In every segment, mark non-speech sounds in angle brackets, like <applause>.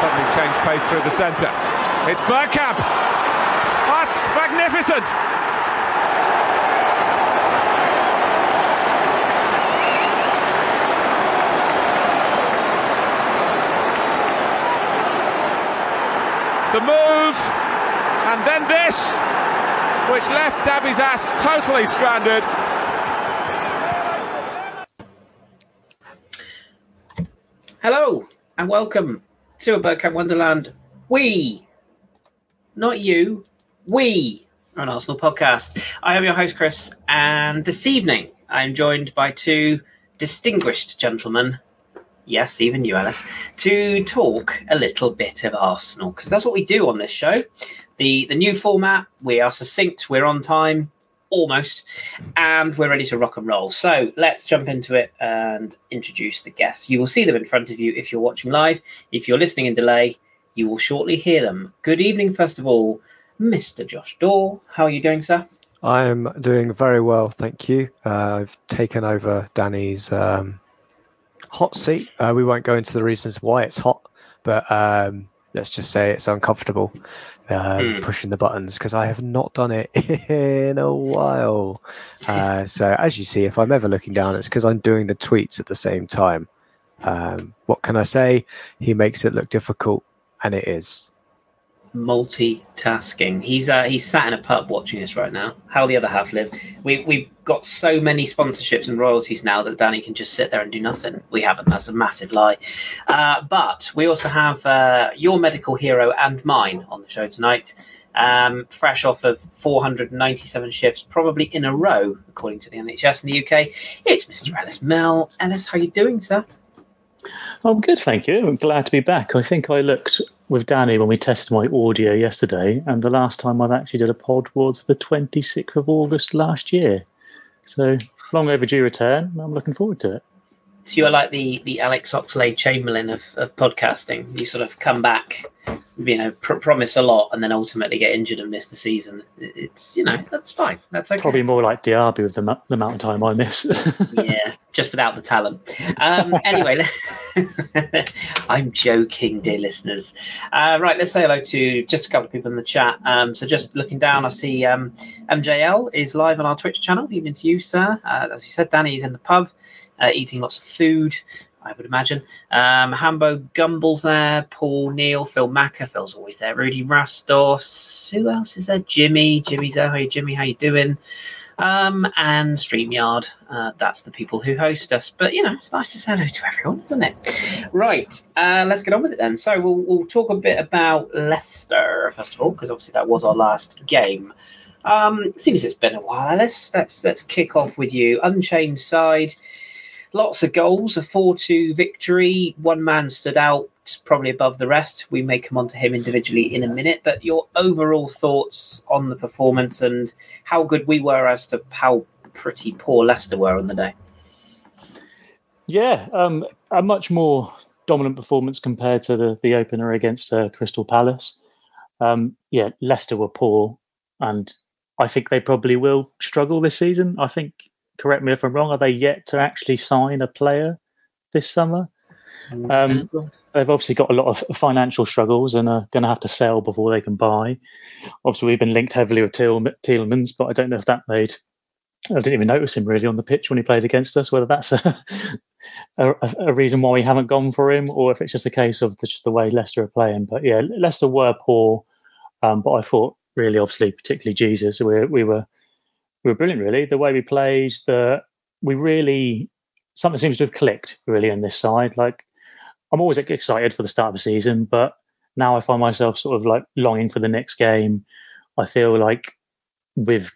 suddenly changed pace through the centre. It's Bergkamp. That's magnificent. The move, and then this, which left Dabizas totally stranded. Hello and welcome a Bergkamp Wonderland. We, not you, we are an Arsenal podcast. I am your host, Kris, and this evening I am joined by two distinguished gentlemen. Yes, even you, Ellis, to talk a little bit of Arsenal because that's what we do on this show. The the new format. We are succinct. We're on time almost, and we're ready to rock and roll. So let's jump into it and introduce the guests. You will see them in front of you if you're watching live. If you're listening in delay, you will shortly hear them. Good evening, first of all, Mr. Josh Daw. How are you doing, sir? I'm doing very well, thank you. Uh, I've taken over Danny's um, hot seat. Uh, we won't go into the reasons why it's hot, but um, let's just say it's uncomfortable um, mm. pushing the buttons because I have not done it <laughs> in a while. Uh, so, as you see, if I'm ever looking down, it's because I'm doing the tweets at the same time. Um, what can I say? He makes it look difficult, and it is multitasking. He's uh, he's sat in a pub watching us right now. How the other half live. We we've got so many sponsorships and royalties now that Danny can just sit there and do nothing. We haven't. That's a massive lie. Uh, but we also have uh, your medical hero and mine on the show tonight. Um, fresh off of 497 shifts, probably in a row, according to the NHS in the UK. It's Mr. Ellis Mel. Ellis, how you doing, sir? I'm good, thank you. I'm glad to be back. I think I looked with Danny when we tested my audio yesterday, and the last time I've actually did a pod was the 26th of August last year. So long overdue return. I'm looking forward to it. So you're like the the Alex Oxlade Chamberlain of, of podcasting. You sort of come back, you know, pr- promise a lot, and then ultimately get injured and miss the season. It's you know that's fine. That's okay. Probably more like Diaby with the, the amount of time I miss. <laughs> yeah, just without the talent. Um, anyway, <laughs> I'm joking, dear listeners. Uh, right, let's say hello to just a couple of people in the chat. Um, so just looking down, I see um, MJL is live on our Twitch channel. Evening to you, sir. Uh, as you said, Danny is in the pub uh, eating lots of food. I would imagine. Um, Hambo Gumble's there, Paul Neal, Phil Macker, Phil's always there, Rudy Rastos. Who else is there? Jimmy. Jimmy's there. Hey, Jimmy, how you doing? Um, and StreamYard. Uh, that's the people who host us. But, you know, it's nice to say hello to everyone, isn't it? Right. Uh, let's get on with it then. So we'll, we'll talk a bit about Leicester, first of all, because obviously that was our last game. Um, seems it's been a while, Let's Let's, let's kick off with you. Unchained side lots of goals, a 4 2 victory. One man stood out probably above the rest. We may come on to him individually in a minute, but your overall thoughts on the performance and how good we were as to how pretty poor Leicester were on the day. Yeah, um, a much more dominant performance compared to the, the opener against uh, Crystal Palace. Um, yeah, Leicester were poor, and I think they probably will struggle this season. I think correct me if I'm wrong, are they yet to actually sign a player this summer? Um, they've obviously got a lot of financial struggles and are going to have to sell before they can buy. Obviously, we've been linked heavily with Thiel- Tielemans, but I don't know if that made. I didn't even notice him really on the pitch when he played against us. Whether that's <laughs> a, a, a reason why we haven't gone for him, or if it's just a case of the, just the way Leicester are playing. But yeah, Leicester were poor, um, but I thought really, obviously, particularly Jesus, we, we were we were brilliant, really. The way we played, the we really something seems to have clicked really on this side. Like I'm always excited for the start of the season, but now I find myself sort of like longing for the next game. I feel like with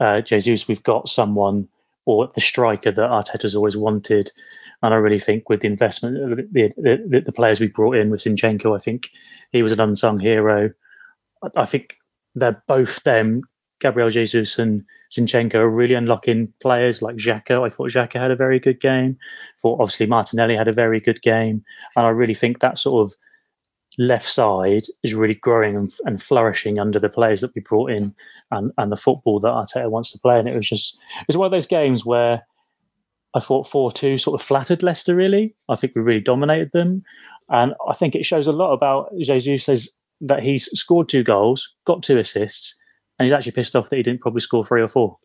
uh, Jesus, we've got someone or the striker that Arteta's always wanted. And I really think with the investment, the, the, the players we brought in with Zinchenko, I think he was an unsung hero. I, I think they're both them, Gabriel Jesus and Zinchenko are really unlocking players like Xhaka. I thought Xhaka had a very good game. I thought obviously Martinelli had a very good game. And I really think that sort of left side is really growing and, and flourishing under the players that we brought in and, and the football that Arteta wants to play. And it was just, it was one of those games where I thought 4 2 sort of flattered Leicester, really. I think we really dominated them. And I think it shows a lot about Jesus says that he's scored two goals, got two assists, and he's actually pissed off that he didn't probably score three or four.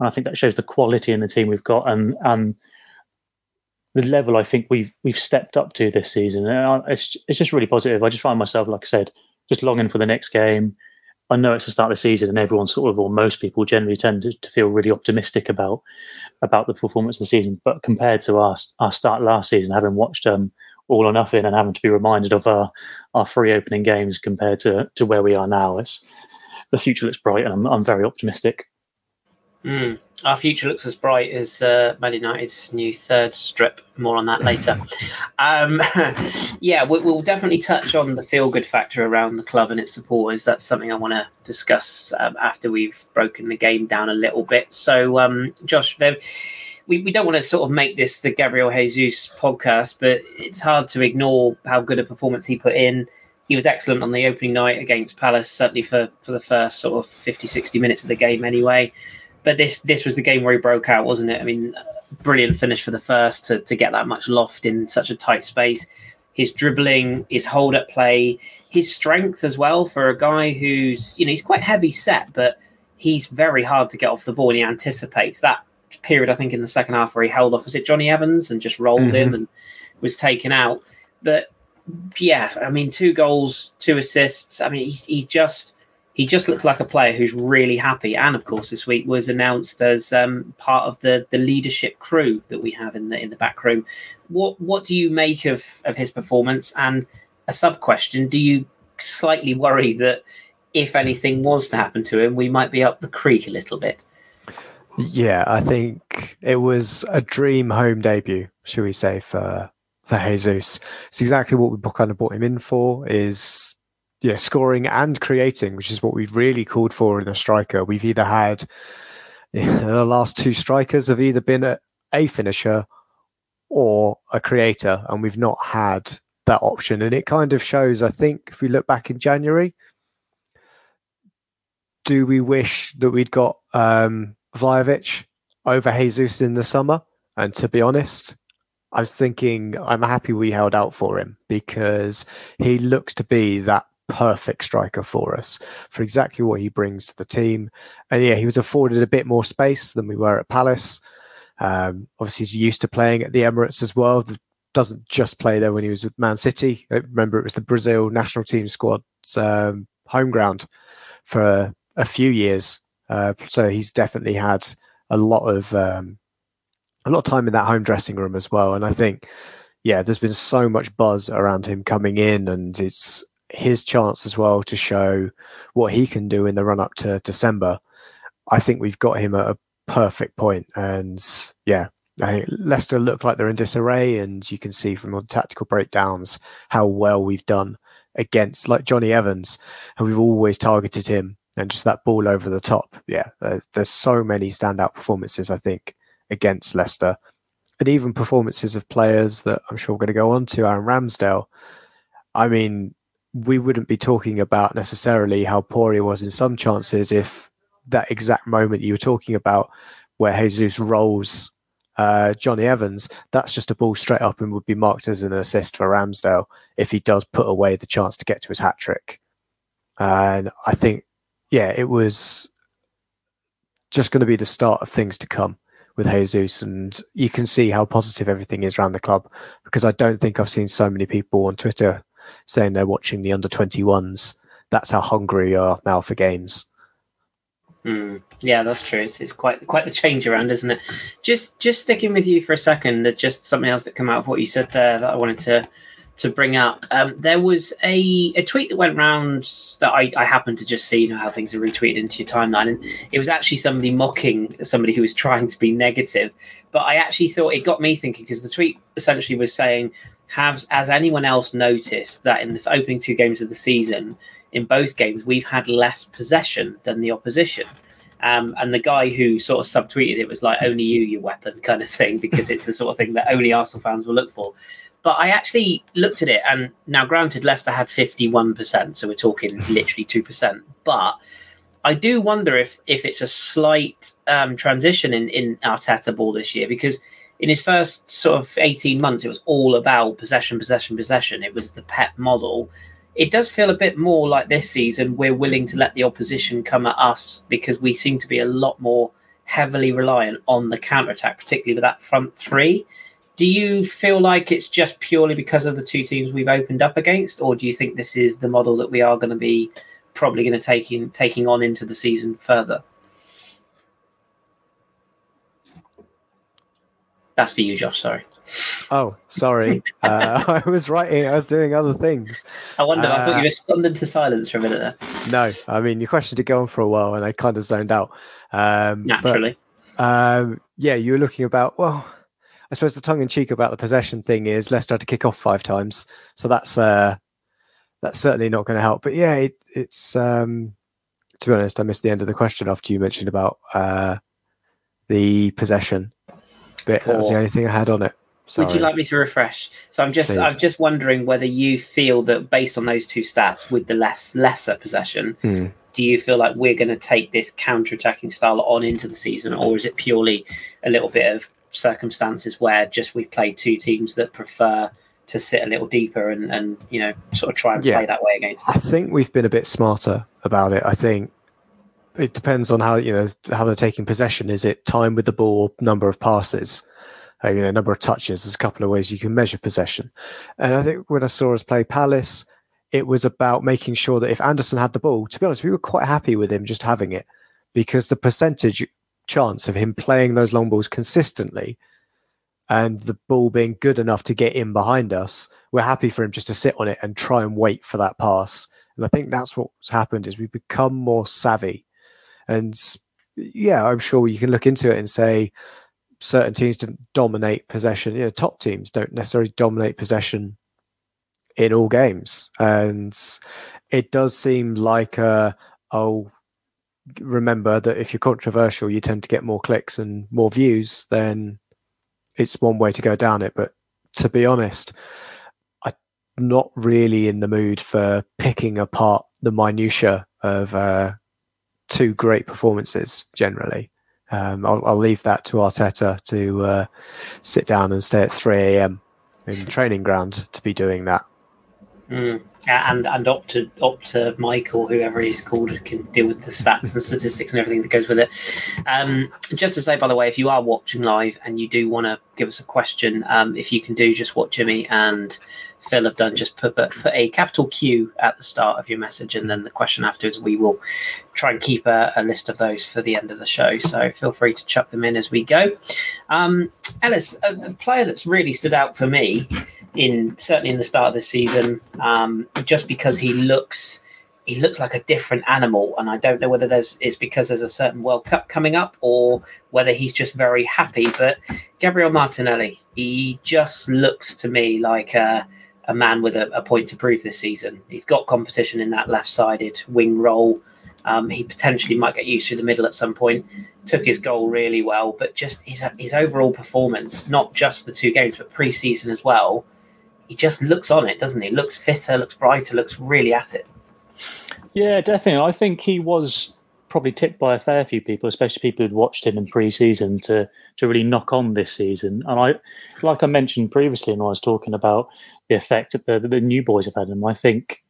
And I think that shows the quality in the team we've got and and the level I think we've we've stepped up to this season. And it's it's just really positive. I just find myself, like I said, just longing for the next game. I know it's the start of the season, and everyone sort of, or most people generally tend to, to feel really optimistic about about the performance of the season. But compared to our our start last season, having watched um, all or nothing and having to be reminded of our our free opening games compared to to where we are now, it's the future looks bright, and I'm, I'm very optimistic. Mm. Our future looks as bright as uh, Man United's new third strip. More on that later. <laughs> um, <laughs> yeah, we, will definitely touch on the feel good factor around the club and its supporters. That's something I want to discuss um, after we've broken the game down a little bit. So, um, Josh, we, we don't want to sort of make this the Gabriel Jesus podcast, but it's hard to ignore how good a performance he put in. He was excellent on the opening night against Palace, certainly for, for the first sort of 50, 60 minutes of the game anyway. But this this was the game where he broke out, wasn't it? I mean, brilliant finish for the first to, to get that much loft in such a tight space. His dribbling, his hold up play, his strength as well for a guy who's, you know, he's quite heavy set, but he's very hard to get off the ball and he anticipates that period, I think, in the second half where he held off, was it Jonny Evans and just rolled mm-hmm. him and was taken out. But yeah, I mean, two goals, two assists. I mean, he, he just he just looks like a player who's really happy. And of course, this week was announced as um, part of the the leadership crew that we have in the in the back room. What what do you make of of his performance? And a sub question: Do you slightly worry that if anything was to happen to him, we might be up the creek a little bit? Yeah, I think it was a dream home debut, should we say, for for Jesus. It's exactly what we kind of brought him in for. Is yeah, scoring and creating, which is what we've really called for in a striker. We've either had <laughs> the last two strikers have either been a, a finisher or a creator, and we've not had that option. And it kind of shows, I think, if we look back in January, do we wish that we'd got um, Vlahovic over Jesus in the summer? And to be honest, I was thinking I'm happy we held out for him because he looks to be that perfect striker for us for exactly what he brings to the team. And yeah, he was afforded a bit more space than we were at Palace. Um, obviously, he's used to playing at the Emirates as well. Doesn't just play there when he was with Man City. I uh, remember, it was the Brazil national team squad's um, home ground for a few years. Uh, so he's definitely had a lot of um, a lot of time in that home dressing room as well. And I think, yeah, there's been so much buzz around him coming in, and it's his chance as well to show what he can do in the run up to December. I think we've got him at a perfect point, and yeah, Leicester look like they're in disarray, and you can see from all the tactical breakdowns how well we've done against like Jonny Evans, and we've always targeted him and just that ball over the top. Yeah, there's, there's so many standout performances I think against Leicester, and even performances of players that I'm sure we're going to go on to Aaron Ramsdale. I mean, we wouldn't be talking about necessarily how poor he was in some chances if that exact moment you were talking about where Jesus rolls uh, Jonny Evans, that's just a ball straight up and would be marked as an assist for Ramsdale if he does put away the chance to get to his hat trick. And I think, yeah, it was just going to be the start of things to come with Jesus. And you can see how positive everything is around the club because I don't think I've seen so many people on Twitter saying they're watching the under 21s. That's how hungry you are now for games. Mm, yeah, that's true. It's, it's, quite quite the change around, isn't it? Just just sticking with you for a second. Just something else that came out of what you said there that I wanted to to bring up. Um, there was a, a tweet that went around that I, I happened to just see. You know how things are retweeted into your timeline, and it was actually somebody mocking somebody who was trying to be negative. But I actually thought it got me thinking because the tweet essentially was saying has has anyone else noticed that in the opening two games of the season, in both games, we've had less possession than the opposition? Um, and the guy who sort of subtweeted it was like, "Only you, your weapon," kind of thing, because it's the sort of thing that only Arsenal fans will look for. But I actually looked at it, and now, granted, Leicester had fifty-one percent, so we're talking <laughs> literally two percent. But I do wonder if if it's a slight um, transition in in Arteta ball this year because in his first sort of 18 months, it was all about possession, possession, possession. It was the pet model. It does feel a bit more like this season, we're willing to let the opposition come at us because we seem to be a lot more heavily reliant on the counter attack, particularly with that front three. Do you feel like it's just purely because of the two teams we've opened up against, or do you think this is the model that we are going to be probably going to take in, taking on into the season further? That's for you, Josh. Sorry. Oh, sorry. uh, <laughs> I was writing. I was doing other things. I wonder. Uh, I thought you Uh, were stunned into silence for a minute there. No, I mean your question did go on for a while, and I kind of zoned out. Um, but, Naturally, um, yeah, you were looking about. Well, I suppose the tongue in cheek about the possession thing is Leicester had to kick off five times, so that's uh, that's certainly not going to help. But yeah, it, it's um, to be honest, I missed the end of the question after you mentioned about uh, the possession bit. That was the only thing I had on it. Sorry. would you like me to refresh? So I'm just, Please. I'm just wondering whether you feel that based on those two stats, with the less lesser possession, Hmm. do you feel like we're going to take this counter-attacking style on into the season, or is it purely a little bit of circumstances where just we've played two teams that prefer to sit a little deeper and, and you know sort of try and Yeah. play that way against I think we've been a bit smarter about it. I think it depends on how you know how they're taking possession. Is it time with the ball, number of passes, uh, you know, number of touches? There's a couple of ways you can measure possession. And I think when I saw us play Palace, it was about making sure that if Andersen had the ball, to be honest, we were quite happy with him just having it because the percentage chance of him playing those long balls consistently and the ball being good enough to get in behind us, we're happy for him just to sit on it and try and wait for that pass. And I think that's what's happened is we've become more savvy. And yeah, I'm sure you can look into it and say certain teams didn't dominate possession. You know, top teams don't necessarily dominate possession in all games. And it does seem like a, oh remember that if you're controversial you tend to get more clicks and more views, then it's one way to go down it. But to be honest, I'm not really in the mood for picking apart the minutia of uh, two great performances. Generally, um, I'll, I'll leave that to Arteta to uh, sit down and stay at 3 a.m. in training ground to be doing that. Mm. And and up to Michael, whoever he's called, can deal with the stats and statistics and everything that goes with it. Um, just to say, by the way, if you are watching live and you do want to give us a question, um, if you can do just what Jimmy and Phil have done, just put put put a capital Q at the start of your message, and then the question afterwards. We will try and keep a, a list of those for the end of the show. So feel free to chuck them in as we go. Um, Ellis, a, a player that's really stood out for me in certainly in the start of the season, um, just because he looks he looks like a different animal, and I don't know whether there's it's because there's a certain World Cup coming up or whether he's just very happy. But Gabriel Martinelli, he just looks to me like a, a man with a, a point to prove this season. He's got competition in that left-sided wing role. Um, he potentially might get used to the middle at some point. Took his goal really well, but just his his overall performance, not just the two games, but pre-season as well. He just looks on it, doesn't he? Looks fitter, looks brighter, looks really at it. Yeah, definitely. I think he was probably tipped by a fair few people, especially people who'd watched him in pre-season, to to really knock on this season. And I, like I mentioned previously, when I was talking about the effect that the, the new boys have had on him, I think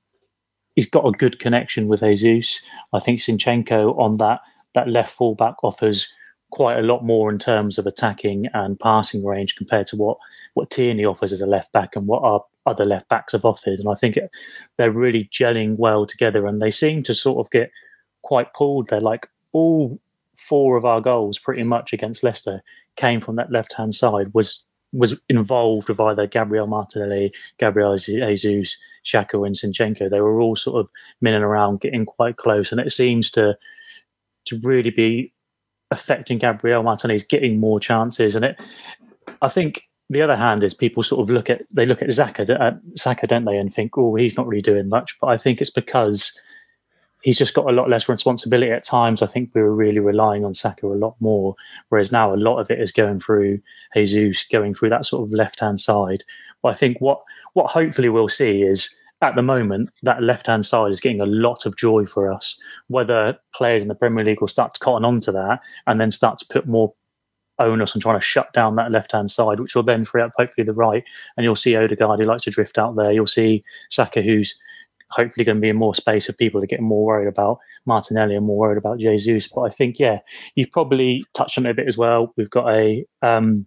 he's got a good connection with Jesus. I think Zinchenko on that that left fullback offers quite a lot more in terms of attacking and passing range compared to what what Tierney offers as a left back and what our other left backs have offered. And I think it, they're really gelling well together, and they seem to sort of get quite pulled. They're like all four of our goals, pretty much against Leicester, came from that left hand side. Was was involved with either Gabriel Martinelli, Gabriel Jesus, Xhaka, and Zinchenko. They were all sort of milling around, getting quite close, and it seems to to really be affecting Gabriel Martinelli. He's getting more chances, and it. I think the other hand is people sort of look at they look at Zaka, uh, Saka, don't they, and think, oh, he's not really doing much. But I think it's because he's just got a lot less responsibility at times. I think we were really relying on Saka a lot more, whereas now a lot of it is going through Jesus, going through that sort of left hand side. But I think what what hopefully we'll see is at the moment that left hand side is getting a lot of joy for us. Whether players in the Premier League will start to cotton on to that and then start to put more own us and trying to shut down that left hand side, which will then free up hopefully the right. And you'll see Odegaard who likes to drift out there. You'll see Saka who's hopefully going to be in more space of people that get more worried about Martinelli and more worried about Jesus. But I think, yeah, you've probably touched on it a bit as well. We've got a um,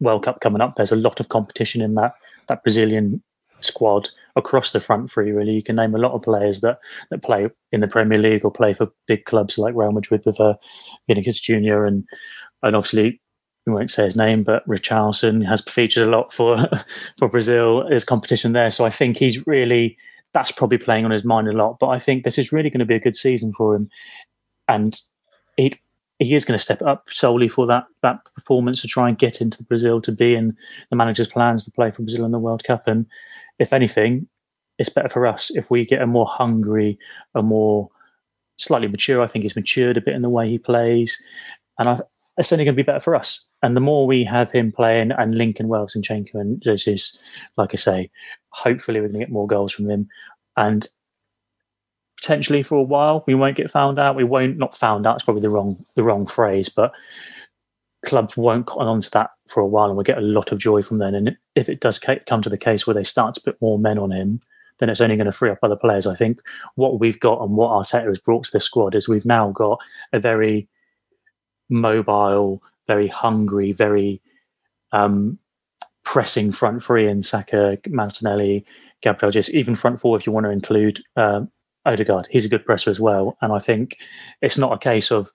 World Cup coming up. There's a lot of competition in that that Brazilian squad across the front three. Really, you can name a lot of players that that play in the Premier League or play for big clubs like Real Madrid with uh, Vinicius Junior and and obviously we won't say his name, but Richarlison has featured a lot for <laughs> for Brazil. There's competition there, so I think he's really that's probably playing on his mind a lot. But I think this is really going to be a good season for him, and it he is going to step up solely for that that performance to try and get into Brazil to be in the manager's plans to play for Brazil in the World Cup. And if anything, it's better for us if we get a more hungry, a more slightly mature. I think he's matured a bit in the way he plays, and I, it's only going to be better for us. And the more we have him playing and Lincoln Wells and Zinchenko and Jesus, like I say, hopefully we're going to get more goals from him. And potentially for a while we won't get found out. We won't not found out. It's probably the wrong the wrong phrase, but clubs won't cotton on to that for a while, and we'll get a lot of joy from then. And if it does come to the case where they start to put more men on him, then it's only going to free up other players. I think what we've got and what Arteta has brought to the squad is we've now got a very mobile, very hungry, very um, pressing front three in Saka, Martinelli, Gabriel, just even front four if you want to include um, Odegaard. He's a good presser as well. And I think it's not a case of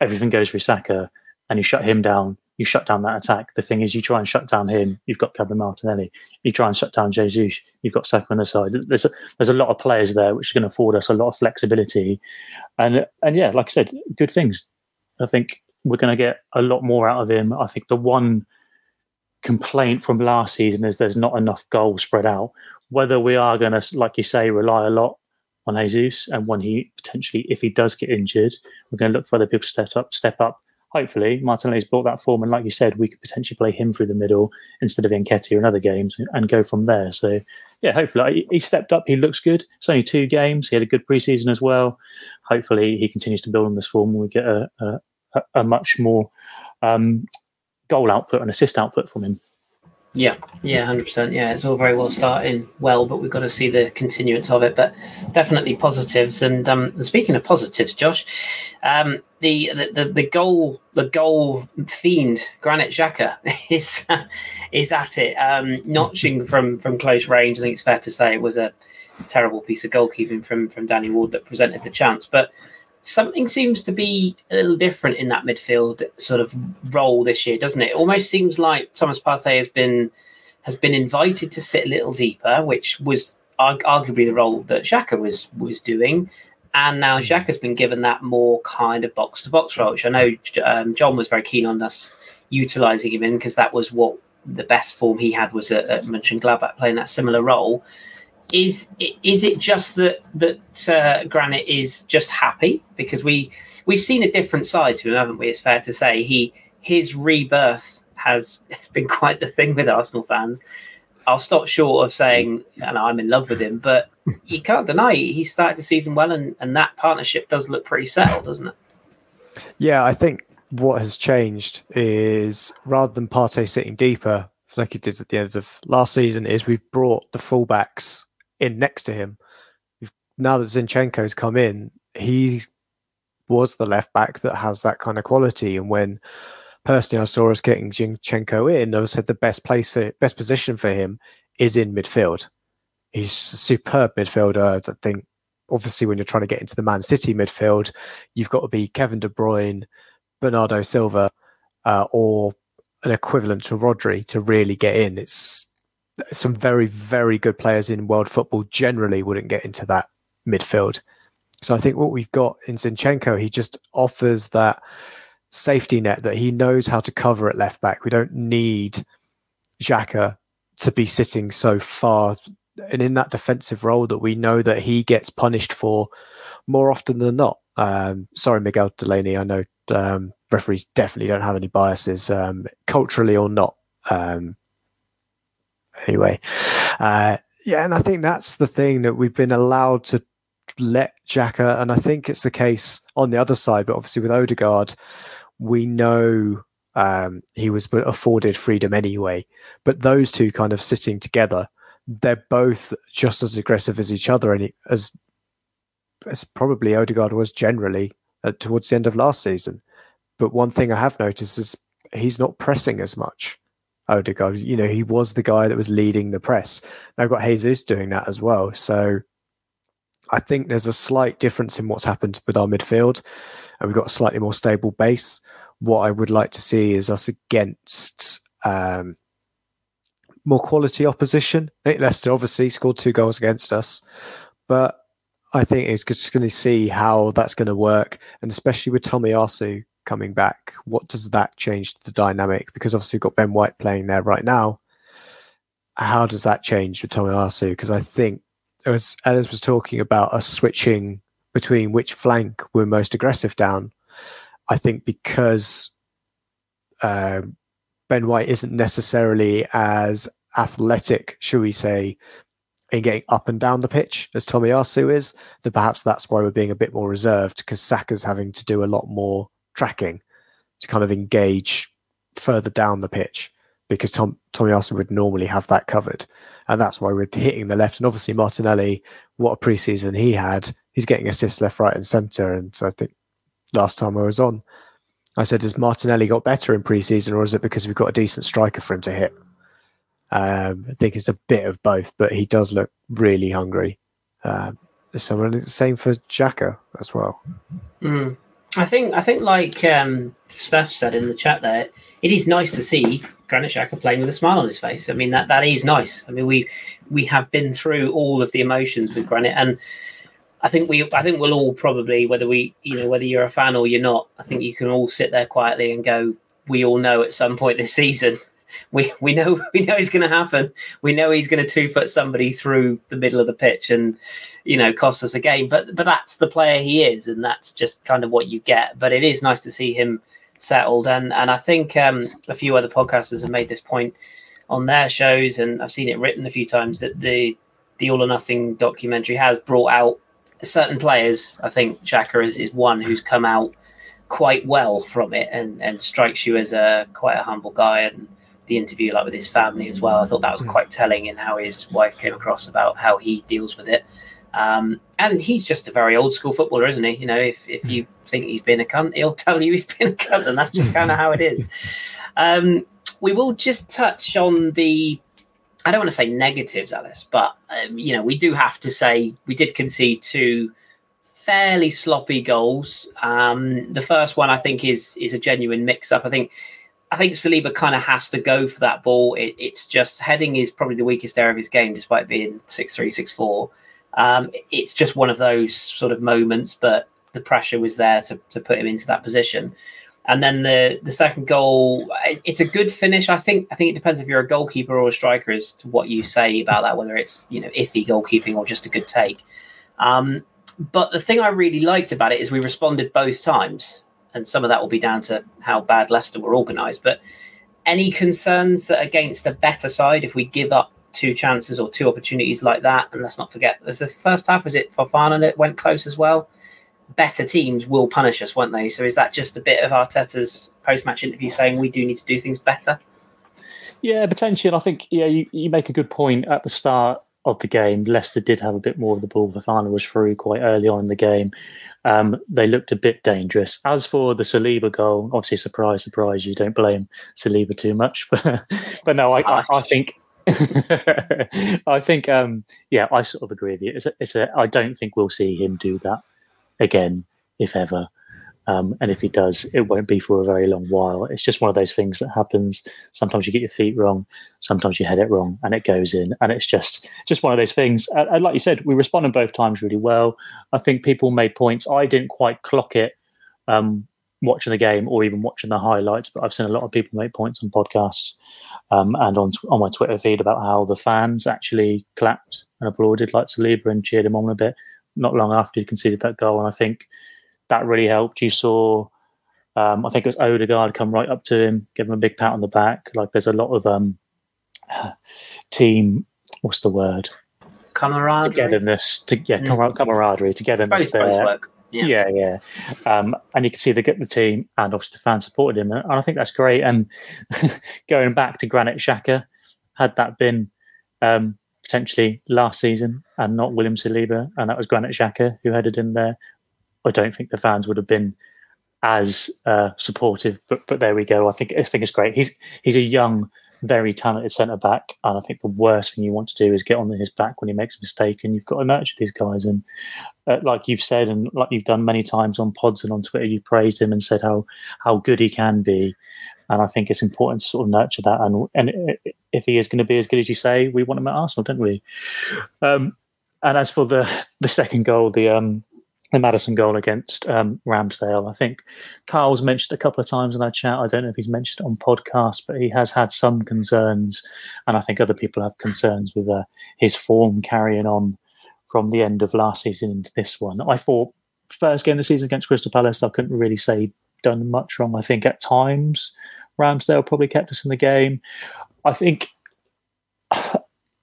everything goes through Saka and you shut him down, you shut down that attack. The thing is, you try and shut down him, you've got Gabriel Martinelli. You try and shut down Jesus, you've got Saka on the side. There's a, there's a lot of players there which are going to afford us a lot of flexibility. And and yeah, like I said, good things. I think we're going to get a lot more out of him. I think the one complaint from last season is there's not enough goals spread out. Whether we are going to, like you say, rely a lot on Jesus, and when he potentially, if he does get injured, we're going to look for other people to step up. Step up. Hopefully, Martinelli's brought that form, and like you said, we could potentially play him through the middle instead of Nketiah in other games and go from there. So, yeah, hopefully he stepped up. He looks good. It's only two games. He had a good preseason as well. Hopefully, he continues to build on this form. and We get a, a, a much more um, goal output and assist output from him. Yeah, yeah, hundred percent. Yeah, it's all very well starting well, but we've got to see the continuance of it. But definitely positives. And um, speaking of positives, Josh, um, the, the the goal the goal fiend Granit Xhaka <laughs> is is at it, um, notching from from close range. I think it's fair to say it was a terrible piece of goalkeeping from from Danny Ward that presented the chance, but something seems to be a little different in that midfield sort of role this year, doesn't it? It almost seems like Thomas Partey has been has been invited to sit a little deeper, which was arguably the role that Xhaka was was doing. And now Xhaka has been given that more kind of box to box role, which I know um, John was very keen on us utilising him in because that was what the best form he had was at, at Mönchengladbach playing that similar role is is it just that that uh, Granit is just happy because we we've seen a different side to him, haven't we? It's fair to say he his rebirth has <laughs> has been quite the thing with Arsenal fans. I'll stop short of saying and I'm in love with him, but you can't deny he started the season well, and, and that partnership does look pretty settled, doesn't it? Yeah, I think what has changed is rather than Partey sitting deeper, like he did at the end of last season, is we've brought the fullbacks in next to him. Now that Zinchenko's come in, he was the left back that has that kind of quality. And when personally I saw us getting Zinchenko in, I said the best place for best position for him is in midfield. He's a superb midfielder. I think obviously when you're trying to get into the Man City midfield, you've got to be Kevin De Bruyne, Bernardo Silva, uh, or an equivalent to Rodri to really get in. It's some very, very good players in world football generally wouldn't get into that midfield. So I think what we've got in Zinchenko, he just offers that safety net that he knows how to cover at left back. We don't need Xhaka to be sitting so far and in that defensive role that we know that he gets punished for more often than not. Um, sorry, Miguel Delaney. I know um, referees definitely don't have any biases, um, culturally or not. Um, anyway, uh, yeah, and I think that's the thing that we've been allowed to let Xhaka, and I think it's the case on the other side, but obviously with Odegaard, we know Um, he was afforded freedom anyway. But those two kind of sitting together, they're both just as aggressive as each other, and as as probably Odegaard was generally uh, towards the end of last season. But one thing I have noticed is he's not pressing as much. Odegaard, you know, he was the guy that was leading the press. Now I've got Jesus doing that as well. So I think there's a slight difference in what's happened with our midfield, and we've got a slightly more stable base. What I would like to see is us against um, more quality opposition. Leicester obviously scored two goals against us, but I think it's just going to see how that's going to work, and especially with Tomiyasu coming back, what does that change to the dynamic? Because obviously we've got Ben White playing there right now. How does that change with Tomiyasu? Because I think as Ellis was talking about us switching between which flank we're most aggressive down. I think because uh, Ben White isn't necessarily as athletic, should we say, in getting up and down the pitch as Tomiyasu is, that perhaps that's why we're being a bit more reserved because Saka's having to do a lot more tracking to kind of engage further down the pitch because Tom Tomiyasu would normally have that covered. And that's why we're hitting the left. And obviously Martinelli, what a preseason he had. He's getting assists left, right, and centre. And I think last time I was on, I said, has Martinelli got better in preseason or is it because we've got a decent striker for him to hit? Um, I think it's a bit of both, but he does look really hungry. Um, so the same for Xhaka as well. Mm. I think I think like um, Steph said in the chat there, it is nice to see Granit Xhaka playing with a smile on his face. I mean that that is nice. I mean we we have been through all of the emotions with Granit, and I think we I think we'll all probably whether we you know whether you're a fan or you're not, I think you can all sit there quietly and go, we all know at some point this season <laughs> we we know <laughs> we know it's going to happen. We know he's going to two foot somebody through the middle of the pitch and you know cost us a game. But but that's the player he is, and that's just kind of what you get. But it is nice to see him settled, and and I think um, a few other podcasters have made this point on their shows, and I've seen it written a few times that the the All or Nothing documentary has brought out certain players. I think Xhaka is, is one who's come out quite well from it and, and strikes you as a quite a humble guy and the interview, like with his family as well. I thought that was hmm. quite telling in how his wife came across about how he deals with it. Um, and he's just a very old school footballer, isn't he? You know, if, if you think he's been a cunt, he'll <laughs> tell you he's been a cunt, and that's just kind of how it is. Um, we will just touch on the. I don't want to say negatives, Ellis, but um, you know we do have to say we did concede two fairly sloppy goals. Um, the first one, I think, is is a genuine mix up. I think I think Saliba kind of has to go for that ball. It, it's just heading is probably the weakest area of his game, despite being six three, six four. Um, it's just one of those sort of moments, but the pressure was there to, to put him into that position. And then the the second goal, it's a good finish. I think. I think it depends if you're a goalkeeper or a striker as to what you say about that, whether it's you know iffy goalkeeping or just a good take. Um, but the thing I really liked about it is we responded both times and some of that will be down to how bad Leicester were organised. But any concerns that against a better side, if we give up two chances or two opportunities like that, and let's not forget, as the first half was it Fofana that went close as well. Better teams will punish us, won't they? So is that just a bit of Arteta's post-match interview saying we do need to do things better? Yeah, potentially. And I think yeah, you, you make a good point at the start of the game. Leicester did have a bit more of the ball. Fofana was through quite early on in the game. Um, they looked a bit dangerous. As for the Saliba goal, obviously, surprise, surprise, you don't blame Saliba too much, <laughs> but but no, I, I, I think. <laughs> I think, um, yeah, I sort of agree with you. It's a, it's a, I don't think we'll see him do that again, if ever. Um, and if he does, it won't be for a very long while. It's just one of those things that happens. Sometimes you get your feet wrong, sometimes you head it wrong, and it goes in. And it's just just one of those things. And, and like you said, we responded both times really well. I think people made points. I didn't quite clock it um, watching the game or even watching the highlights, but I've seen a lot of people make points on podcasts um, and on on my Twitter feed about how the fans actually clapped and applauded like Saliba and cheered him on a bit not long after he conceded that goal. And I think that really helped. You saw, um, I think it was Odegaard come right up to him, give him a big pat on the back. Like there's a lot of um, <sighs> team, what's the word? Camaraderie. Togetherness. To, yeah, mm. camaraderie, togetherness both, there. Both Yeah, yeah, yeah. Um, and you can see the the team and obviously the fans supported him, and I think that's great. And <laughs> going back to Granit Xhaka, had that been um, potentially last season and not William Saliba, and that was Granit Xhaka who headed in there, I don't think the fans would have been as uh, supportive. But but there we go. I think I think it's great. He's he's a young very talented centre back, and I think the worst thing you want to do is get on his back when he makes a mistake. And you've got to nurture these guys. And uh, like you've said, and like you've done many times on pods and on Twitter, you praised him and said how how good he can be. And I think it's important to sort of nurture that. And and if he is going to be as good as you say, we want him at Arsenal, don't we? Um, and as for the <laughs> the second goal, the um, the Maddison goal against um, Ramsdale. I think Carl's mentioned a couple of times in our chat. I don't know if he's mentioned it on podcast, but he has had some concerns, and I think other people have concerns with uh, his form carrying on from the end of last season into this one. I thought first game of the season against Crystal Palace, I couldn't really say done much wrong. I think at times Ramsdale probably kept us in the game. I think <sighs>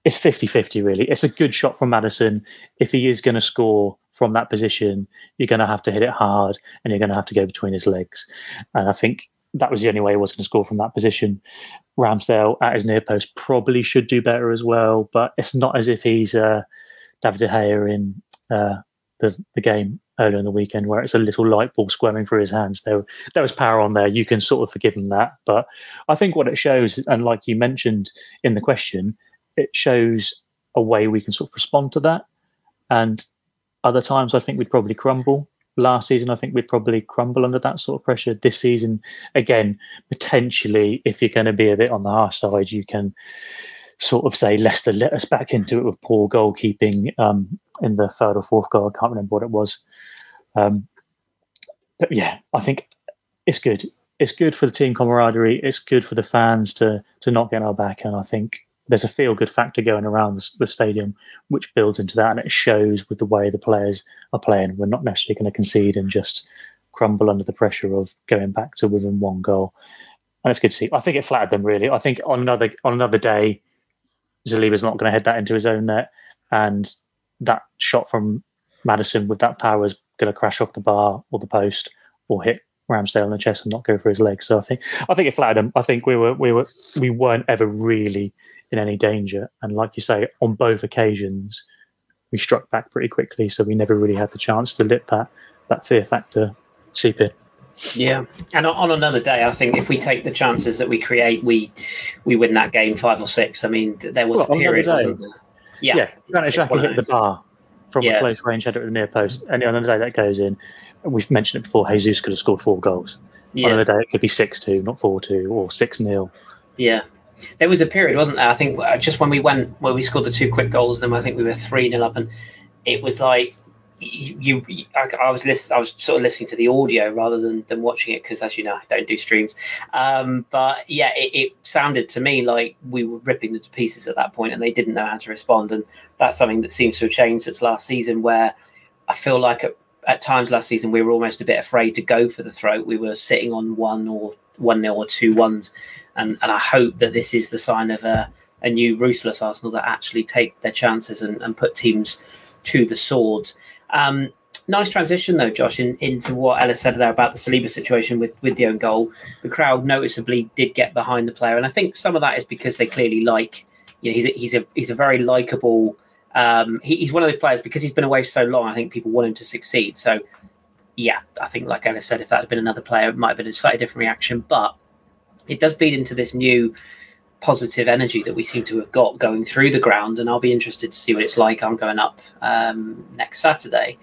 it's 50-50 really. It's a good shot from Maddison. If he is going to score from that position, you're going to have to hit it hard and you're going to have to go between his legs. And I think that was the only way he was going to score from that position. Ramsdale at his near post probably should do better as well, but it's not as if he's uh, David De Gea in uh, the, the game earlier in the weekend where it's a little light ball squirming through his hands. There, there was power on there. You can sort of forgive him that. But I think what it shows, and like you mentioned in the question, it shows a way we can sort of respond to that. And other times, I think we'd probably crumble. Last season, I think we'd probably crumble under that sort of pressure. This season, again, potentially, if you're going to be a bit on the harsh side, you can sort of say Leicester let us back into it with poor goalkeeping um, in the third or fourth goal. I can't remember what it was. Um, but yeah, I think it's good. It's good for the team camaraderie. It's good for the fans to to not get our back, and I think there's a feel good factor going around the, the, stadium, which builds into that, and it shows with the way the players are playing. We're not necessarily going to concede and just crumble under the pressure of going back to within one goal. And it's good to see. I think it flattered them really. I think on another on another day, Saliba's not going to head that into his own net, and that shot from Maddison with that power is going to crash off the bar or the post or hit Ramsdale in the chest and not go for his leg. So I think I think it flattered him. I think we were we were we weren't ever really in any danger. And like you say, on both occasions, we struck back pretty quickly, so we never really had the chance to let that that fear factor seep in. Yeah, and on another day, I think if we take the chances that we create, we we win that game five or six. I mean, there was well, a period? Yeah, yeah. Granit Xhaka hit the bar from yeah. a close range header at the near post, and on the day that goes in, we've mentioned it before. Jesus could have scored four goals. Yeah. On another day, it could be six two, not four two, or six 0 Yeah, there was a period, wasn't there? I think uh, just when we went, where we scored the two quick goals, then I think we were three 0 up, and it was like you, you I, I, was list, I was sort of listening to the audio rather than, than watching it because, as you know, I don't do streams. Um, but yeah, it, it, sounded to me like we were ripping them to pieces at that point, and they didn't know how to respond. And that's something that seems to have changed since last season, where I feel like at, at times last season we were almost a bit afraid to go for the throat. We were sitting on one or one nil or two ones and and I hope that this is the sign of a, a new ruthless Arsenal that actually take their chances and, and put teams to the sword. Um, nice transition though, Josh, in, into what Ellis said there about the Saliba situation with with the own goal. The crowd noticeably did get behind the player, and I think some of that is because they clearly like. You know, he's a, he's a he's a very likable. Um, he, he's one of those players because he's been away so long. I think people want him to succeed. So, yeah, I think like Ellis said, if that had been another player, it might have been a slightly different reaction. But it does feed into this new positive energy that we seem to have got going through the ground. And I'll be interested to see what it's like. I'm going up um, next Saturday.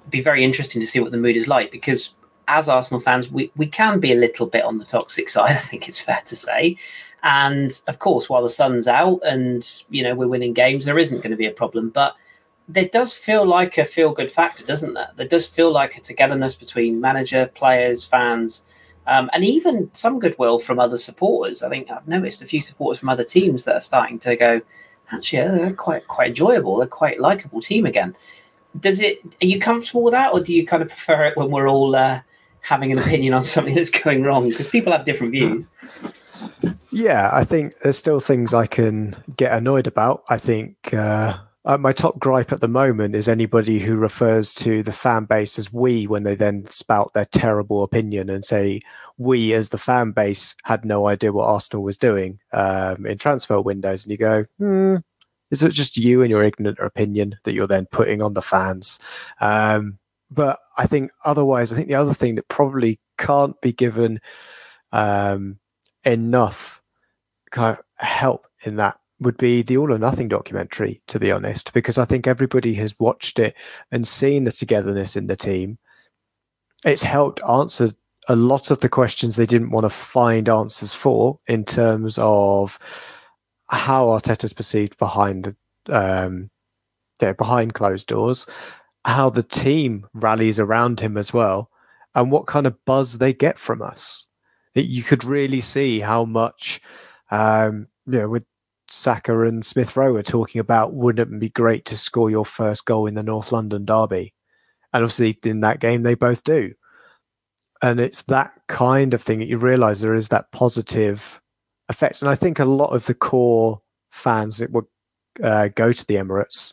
It'd be very interesting to see what the mood is like because as Arsenal fans, we, we can be a little bit on the toxic <laughs> side, I think it's fair to say. And of course, while the sun's out and you know we're winning games, there isn't going to be a problem. But there does feel like a feel good factor, doesn't there? There does feel like a togetherness between manager, players, fans, um, and even some goodwill from other supporters. I think I've noticed a few supporters from other teams that are starting to go, actually, they're quite quite enjoyable. They're quite likable team again. Does it? Are you comfortable with that, or do you kind of prefer it when we're all uh, having an opinion on something <laughs> that's going wrong? Because people have different views. Yeah, I think there's still things I can get annoyed about. I think uh, uh, my top gripe at the moment is anybody who refers to the fan base as we when they then spout their terrible opinion and say we as the fan base had no idea what Arsenal was doing um, in transfer windows, and you go, hmm, is it just you and your ignorant opinion that you're then putting on the fans? Um, but I think otherwise, I think the other thing that probably can't be given um, enough kind of help in that would be the All or Nothing documentary, to be honest, because I think everybody has watched it and seen the togetherness in the team. It's helped answer a lot of the questions they didn't want to find answers for in terms of how Arteta's perceived behind the um, there behind closed doors, how the team rallies around him as well, and what kind of buzz they get from us. You could really see how much, um, you know, with Saka and Smith Rowe are talking about, wouldn't it be great to score your first goal in the North London derby? And obviously, in that game, they both do. And it's that kind of thing that you realize there is that positive effect. And I think a lot of the core fans that would uh, go to the Emirates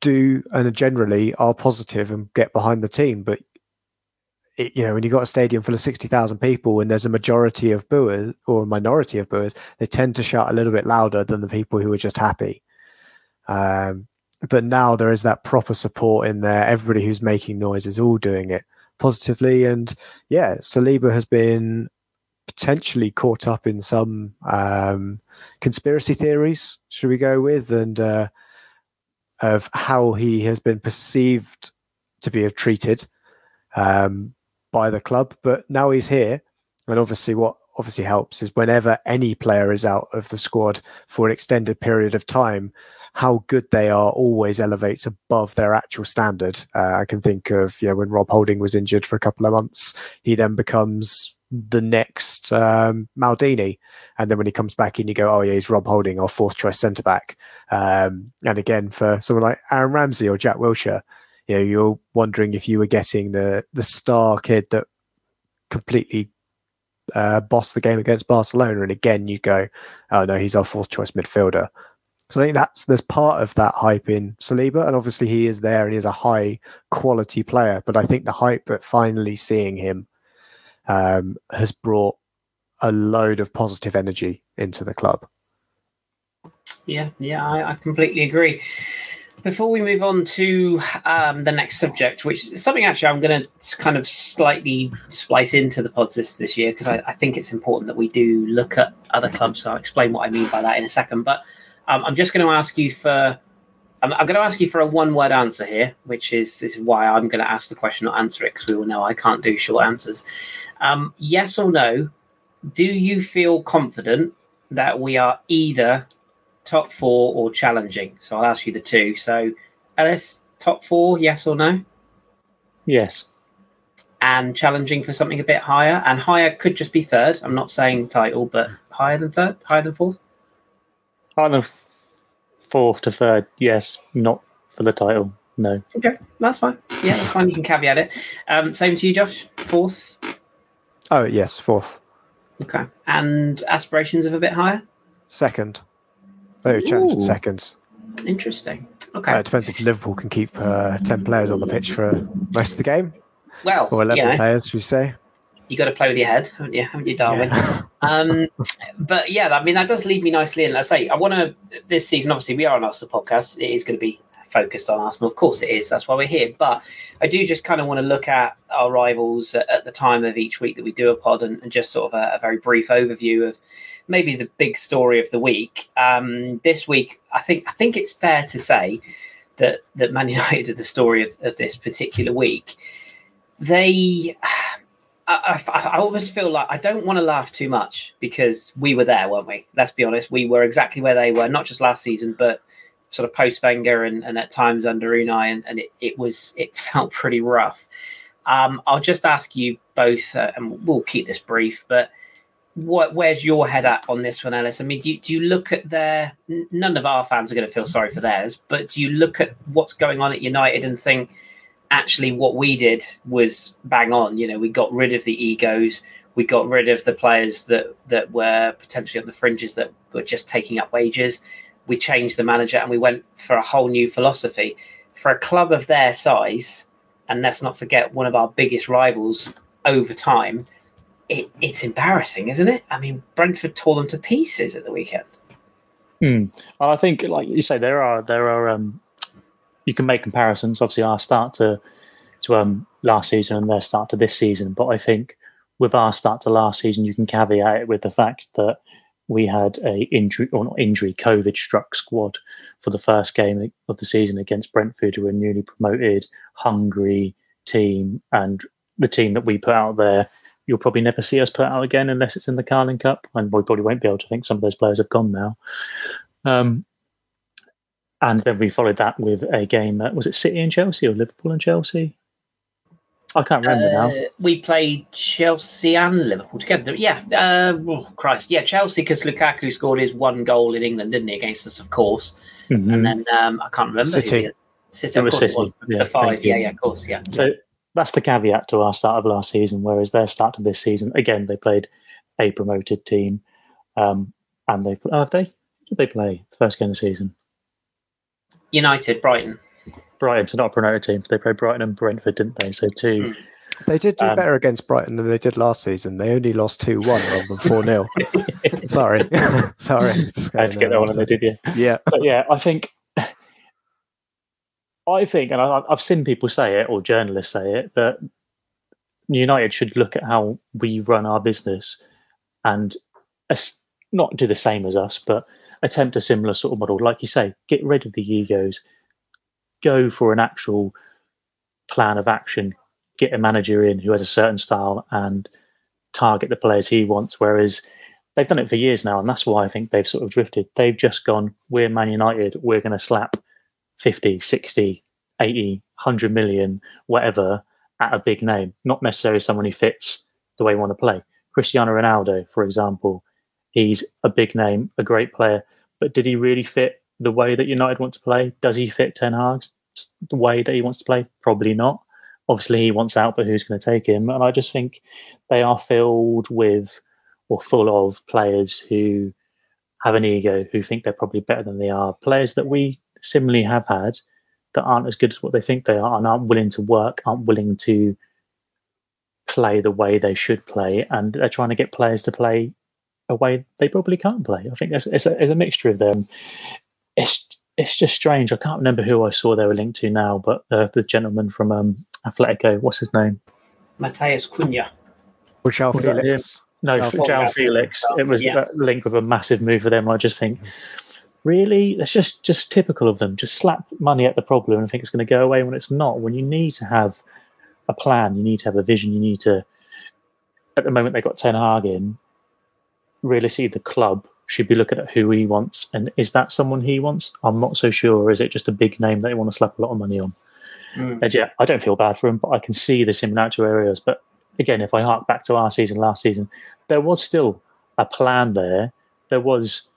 do and generally are positive and get behind the team. But it, you know, when you've got a stadium full of 60,000 people and there's a majority of booers or a minority of booers, they tend to shout a little bit louder than the people who are just happy. Um, but now there is that proper support in there. Everybody who's making noise is all doing it positively. And yeah, Saliba has been potentially caught up in some um, conspiracy theories, should we go with, and uh, of how he has been perceived to be treated. Um, by the club, but now he's here, and obviously what obviously helps is whenever any player is out of the squad for an extended period of time, how good they are always elevates above their actual standard. Uh, I can think of you know when Rob Holding was injured for a couple of months, he then becomes the next um, Maldini, and then when he comes back in, you go, oh yeah, he's Rob Holding, our fourth choice centre back. Um, and again for someone like Aaron Ramsey or Jack Wilshere, you know, you're wondering if you were getting the the star kid that completely uh, bossed the game against Barcelona, and again you go, oh no, he's our fourth choice midfielder. So I think that's there's part of that hype in Saliba, and obviously he is there and he is a high quality player. But I think the hype at finally seeing him um, has brought a load of positive energy into the club. Yeah, yeah, I, I completely agree. Before we move on to um, the next subject, which is something actually I'm going to kind of slightly splice into the pods this, this year because I, I, think it's important that we do look at other clubs. So I'll explain what I mean by that in a second. But um, I'm just going to ask you for I'm, going to ask you for a one word answer here, which is, is why I'm going to ask the question, not answer it, because we all know I can't do short answers. Um, yes or no? Do you feel confident that we are either top four or challenging? So I'll ask you the two. So, Ellis, top four, yes or no? Yes. And challenging for something a bit higher, and higher could just be third. I'm not saying title, but higher than third, higher than fourth. Higher than fourth to third, yes. Not for the title, no. Okay, that's fine. Yeah, that's fine. You can caveat it. Um, same to you, Josh. Fourth. Oh yes, fourth. Okay, and aspirations of a bit higher. Second. They were challenged seconds. Interesting. Okay. Uh, it depends if Liverpool can keep uh, 10 players on the pitch for most of the game. Well, or 11 you know, players, should we say? You got to play with your head, haven't you? Haven't you, Darwin? Yeah. <laughs> um, but yeah, I mean, that does lead me nicely in. Let's say I want to, this season, obviously, we are an Arsenal podcast. It is going to be focused on Arsenal. Of course, it is. That's why we're here. But I do just kind of want to look at our rivals at, at the time of each week that we do a pod and, and just sort of a, a, very brief overview of maybe the big story of the week. Um, this week, I think I think it's fair to say that that Man <laughs> United are the story of, of this particular week. They. I, I, I, always feel like I don't want to laugh too much because we were there, weren't we? Let's be honest. We were exactly where they were, not just last season, but sort of post Wenger and, and, at times under Unai, and, and it, it, was it <laughs> felt pretty rough. Um, I'll just ask you both, uh, and we'll keep this brief, but what where's your head at on this one, Ellis? I mean, do you, do you look at their? None of our fans are going to feel sorry for theirs, but do you look at what's going on at United and think, actually, what we did was bang on? You know, we got rid of the egos, we got rid of the players that that were potentially on the fringes that were just taking up wages. we changed the manager and we went for a whole new philosophy. For a club of their size, and let's not forget one of our biggest rivals over time, it, it's embarrassing, isn't it? I mean, Brentford tore them to pieces at the weekend. Mm. I think, like you say, there are there are um, you can make comparisons. Obviously, our start to to um, last season and their start to this season, but I think with our start to last season, you can caveat it with the fact that we had a injury or not injury, COVID struck squad for the first game of the season against Brentford, who were a newly promoted, hungry team, and the team that we put out there. You'll probably never see us put out again unless it's in the Carling Cup, and we probably won't be able to think some of those players have gone now. Um, and then we followed that with a game that was it City and Chelsea or Liverpool and Chelsea? I can't remember uh, now. We played Chelsea and Liverpool together. Yeah, uh, oh Christ, yeah, Chelsea because Lukaku scored his one goal in England, didn't he, against us, of course. Mm-hmm. And then um, I can't remember. City. City, of course, City. Was, yeah, the five. Yeah, yeah, of course, yeah. So that's the caveat to our start of last season. Whereas their start to this season, again, they played a promoted team, um, and they oh, have they did they play the first game of the season? United, Brighton. Brighton, so not a promoted team. They played Brighton and Brentford, didn't they? So two. Mm. They did do um, better against Brighton than they did last season. They only lost 2 1 rather than 4 0. <laughs> Sorry. <laughs> Sorry. <laughs> I had to get that one, they did, yeah. Yeah. But yeah, I think. I think, and I, I've seen people say it, or journalists say it, that United should look at how we run our business and not do the same as us, but attempt a similar sort of model. Like you say, get rid of the egos, go for an actual plan of action, get a manager in who has a certain style and target the players he wants. Whereas they've done it for years now, and that's why I think they've sort of drifted. They've just gone, we're Man United, we're going to slap 50, 60, 80, 100 million, whatever, at a big name, not necessarily someone who fits the way we want to play. Cristiano Ronaldo, for example, he's a big name, a great player, but did he really fit the way that United want to play? Does he fit Ten Hag's the way that he wants to play? Probably not. Obviously, he wants out, but who's going to take him? And I just think they are filled with or full of players who have an ego, who think they're probably better than they are. Players that we similarly have had that aren't as good as what they think they are and aren't willing to work, aren't willing to play the way they should play, and they're trying to get players to play a way they probably can't play. I think it's, it's, a, it's a mixture of them. It's it's just strange. I can't remember who I saw they were linked to now, but uh, the gentleman from um, Atletico, what's his name? Matheus Cunha. Or João Felix. No, João, João Felix. It was yeah. linked with a massive move for them. I just think, really, it's just just typical of them. Just slap money at the problem and think it's going to go away when it's not. When you need to have a plan, you need to have a vision. You need to. At the moment, they've got Ten Hag in. Realistically, the club should be looking at who he wants and is that someone he wants? I'm not so sure. Is it just a big name that they want to slap a lot of money on? Mm. And yeah, I don't feel bad for him, but I can see the similarity areas. But again, if I hark back to our season last season, there was still a plan there. There was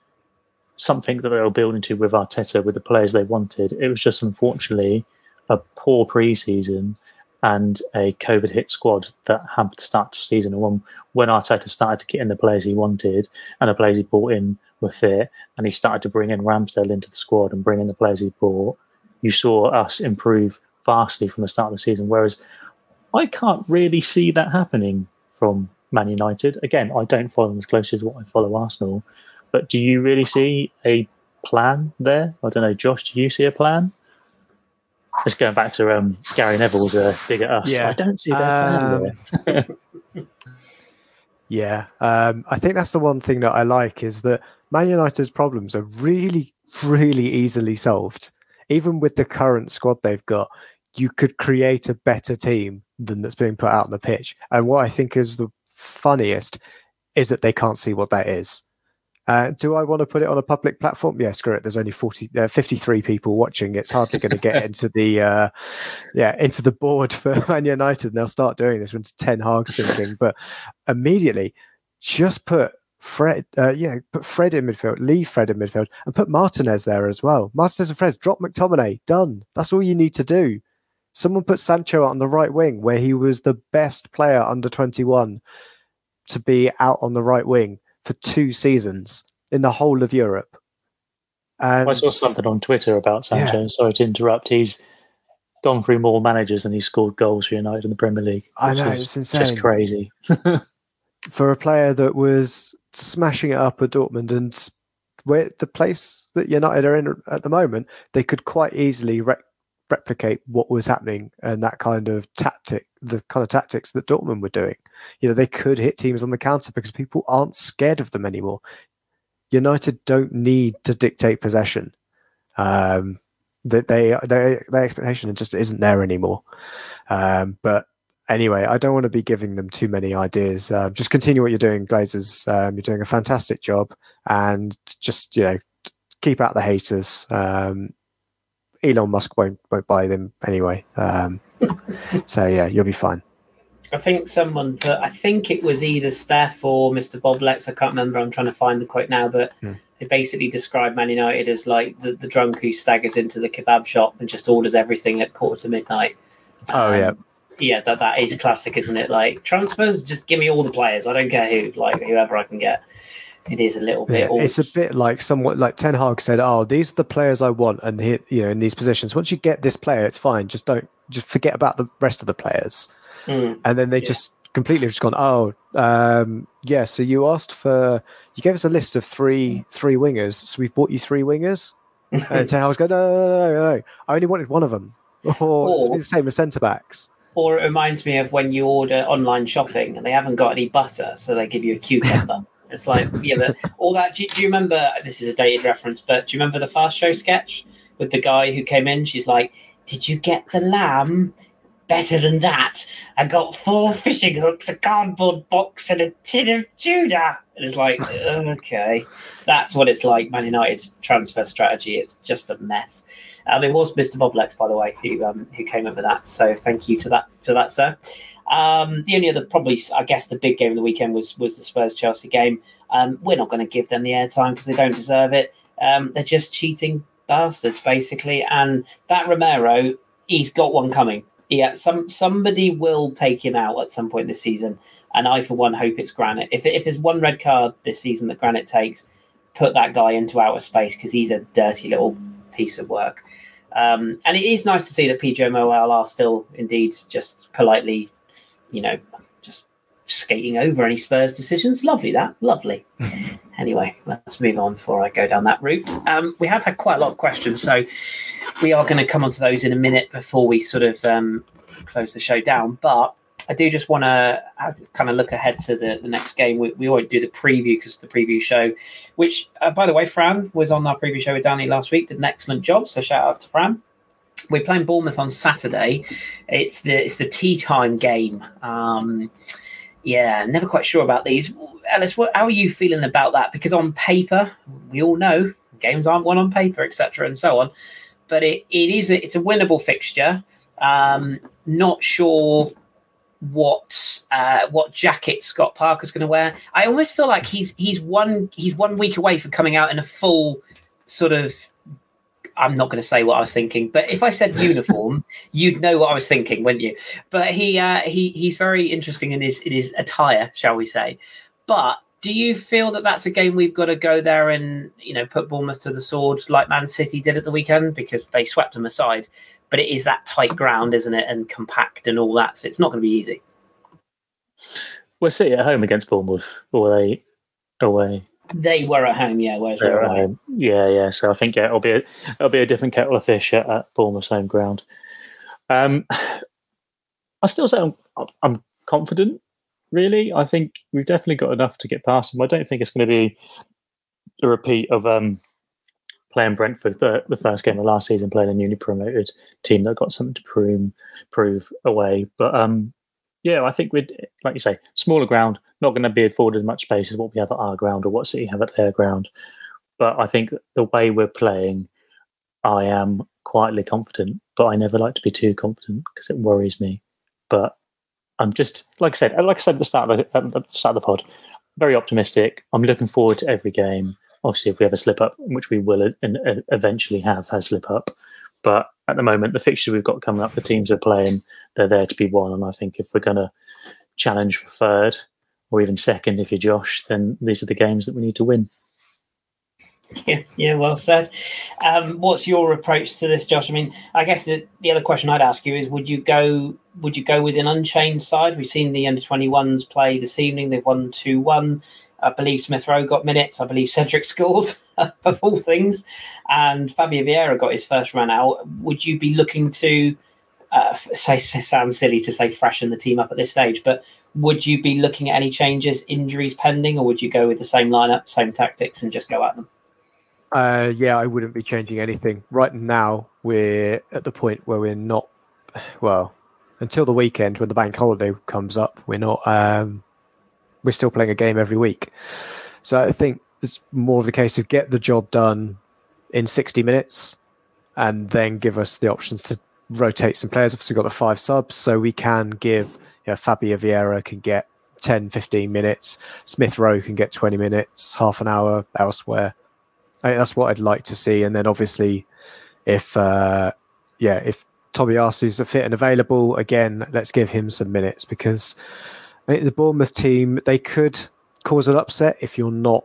something that they were building to with Arteta, with the players they wanted. It was just unfortunately a poor preseason and a COVID hit squad that hampered the start the season. And when, when Arteta started to get in the players he wanted and the players he brought in were fit, and he started to bring in Ramsdale into the squad and bring in the players he brought, you saw us improve vastly from the start of the season. Whereas I can't really see that happening from Man United. Again, I don't follow them as closely as what I follow Arsenal. But do you really see a plan there? I don't know, Josh, do you see a plan? Just going back to um, Gary Neville's uh, big at us. Yeah. I don't see that um, <laughs> Yeah, um, I think that's the one thing that I like is that Man United's problems are really, really easily solved. Even with the current squad they've got, you could create a better team than that's being put out on the pitch. And what I think is the funniest is that they can't see what that is. Uh, do I want to put it on a public platform? Yeah, screw it. There's only 40, uh, 53 people watching. It's hardly going to get into the, uh, yeah, into the board for <laughs> Man United. And they'll start doing this when it's Ten Hag's thinking. But immediately, just put Fred, uh, yeah, put Fred in midfield, leave Fred in midfield, and put Martinez there as well. Martinez and Fred, drop McTominay. Done. That's all you need to do. Someone put Sancho on the right wing, where he was the best player under 21 to be out on the right wing for two seasons in the whole of Europe. And I saw something on Twitter about Sancho. Yeah. Sorry to interrupt. He's gone through more managers than he's scored goals for United in the Premier League. I know, it's Just crazy. <laughs> for a player that was smashing it up at Dortmund and where the place that United are in at the moment, they could quite easily re- replicate what was happening and that kind of tactic, the kind of tactics that Dortmund were doing. You know, they could hit teams on the counter because people aren't scared of them anymore. United don't need to dictate possession. Um, that they their their expectation just isn't there anymore. Um, but anyway, I don't want to be giving them too many ideas. Uh, just continue what you're doing, Glazers. Um, you're doing a fantastic job, and just you know, keep out the haters. Um, Elon Musk won't won't buy them anyway. Um, so yeah, you'll be fine. I think someone put, I think it was either Steph or Mr. Bob Lex. I can't remember. I'm trying to find the quote now, but Hmm. they basically described Man United as like the, the drunk who staggers into the kebab shop and just orders everything at quarter to midnight. Oh, yeah. yeah. That that is classic, isn't it? Like transfers, just give me all the players. I don't care who, like whoever I can get. It is a little bit. Yeah, it's a bit like somewhat like Ten Hag said, "Oh, these are the players I want," and he, you know, in these positions, once you get this player, it's fine. Just don't, just forget about the rest of the players. Mm. and then they Yeah. just completely just gone oh um yeah so you asked for you gave us a list of three three wingers so we've bought you three wingers and Ten Hag's going no no no no no I only wanted one of them <laughs> or it's Or- the same as centre backs Or it reminds me of when you order online shopping and they haven't got any butter, so they give you a cucumber. It's like, yeah, but all that. Do, do you remember? This is a dated reference, but do you remember the Fast Show sketch with the guy who came in? She's like, "Did you get the lamb?" Better than that. I got four fishing hooks, a cardboard box, and a tin of tuna. And it's like, okay, that's what it's like. Man United's transfer strategy is just a mess. Um, it was Mr. Bob Lex, by the way, who um, who came up with that. So thank you to that for that, sir. Um, the only other, probably, I guess, the big game of the weekend was was the Spurs Chelsea game. Um, we're not going to give them the airtime because they don't deserve it. Um, they're just cheating bastards, basically. And that Romero, he's got one coming. Yeah, some somebody will take him out at some point this season. And I, for one, hope it's Granit. If if there's one red card this season that Granit takes, put that guy into outer space because he's a dirty little piece of work. Um, and it is nice to see that PGMOL are still indeed just politely, you know, just skating over any Spurs decisions. Lovely that, lovely. <laughs> anyway, let's move on before I go down that route. Um, we have had quite a lot of questions, so we are going to come onto those in a minute before we sort of um, close the show down. But I do just want to kind of look ahead to the, the next game. We, we won't do the preview because the preview show, which, uh, by the way, Fran was on our preview show with Danny last week, did an excellent job. So shout out to Fran. We're playing Bournemouth on Saturday. It's the it's the tea time game. Um, yeah, never quite sure about these. Ellis, what, how are you feeling about that? Because on paper, we all know games aren't won on paper, etc., and so on. But it, it is a, it's a winnable fixture. Um, not sure what uh, what jacket Scott Parker's going to wear. I almost feel like he's he's one he's one week away from coming out in a full sort of. I'm not going to say what I was thinking, but if I said <laughs> uniform, you'd know what I was thinking, wouldn't you? But he uh, he he's very interesting in his in his attire, shall we say? But do you feel that that's a game we've got to go there and you know put Bournemouth to the sword like Man City did at the weekend because they swept them aside? But it is that tight ground, isn't it, and compact and all that, so it's not going to be easy. We're City at home against Bournemouth, or they away? They were at home, yeah. Whereas we're at home. Yeah, yeah. So I think yeah, it'll be a, it'll be a different kettle of fish at, at Bournemouth's home ground. Um, <sighs> I still say I'm, I'm confident. Really, I think we've definitely got enough to get past them. I don't think it's going to be a repeat of um, playing Brentford the, the first game of last season, playing a newly promoted team that got something to prove prove away. But um, yeah, I think we'd like you say, smaller ground, not going to be afforded as much space as what we have at our ground or what City have at their ground. But I think the way we're playing, I am quietly confident. But I never like to be too confident because it worries me. But I'm just like I said, uh, like I said at the start of the, the start of the pod, very optimistic. I'm looking forward to every game. Obviously, if we have a slip up, which we will uh, and uh, eventually have a slip up, but at the moment, the fixtures we've got coming up, the teams are playing, they're there to be won. And I think if we're going to challenge for third or even second, if you're Josh, then these are the games that we need to win. <laughs> Yeah, yeah, well said. Um, what's your approach to this, Josh? I mean, I guess the, the other question I'd ask you is: Would you go? Would you go with an unchanged side? We've seen the under twenty ones play this evening. They've won two one. I believe Smith Rowe got minutes. I believe Cedric <laughs> scored of all things, and Fabio Vieira got his first run out. Would you be looking to uh, say, sounds silly to say freshen the team up at this stage, but would you be looking at any changes, injuries pending, or would you go with the same lineup, same tactics, and just go at them? Uh, yeah, I wouldn't be changing anything. Right now, we're at the point where we're not, well, until the weekend when the bank holiday comes up, we're not, um, we're still playing a game every week. So I think it's more of the case of get the job done in 60 minutes and then give us the options to rotate some players. Obviously, we've got the five subs, so we can give, you know, Fabio Vieira can get 10, 15 minutes. Smith Rowe can get 20 minutes, half an hour elsewhere I think that's what I'd like to see. And then obviously, if uh, yeah, if Tomiyasu's a fit and available again, let's give him some minutes because I think the Bournemouth team they could cause an upset if you're not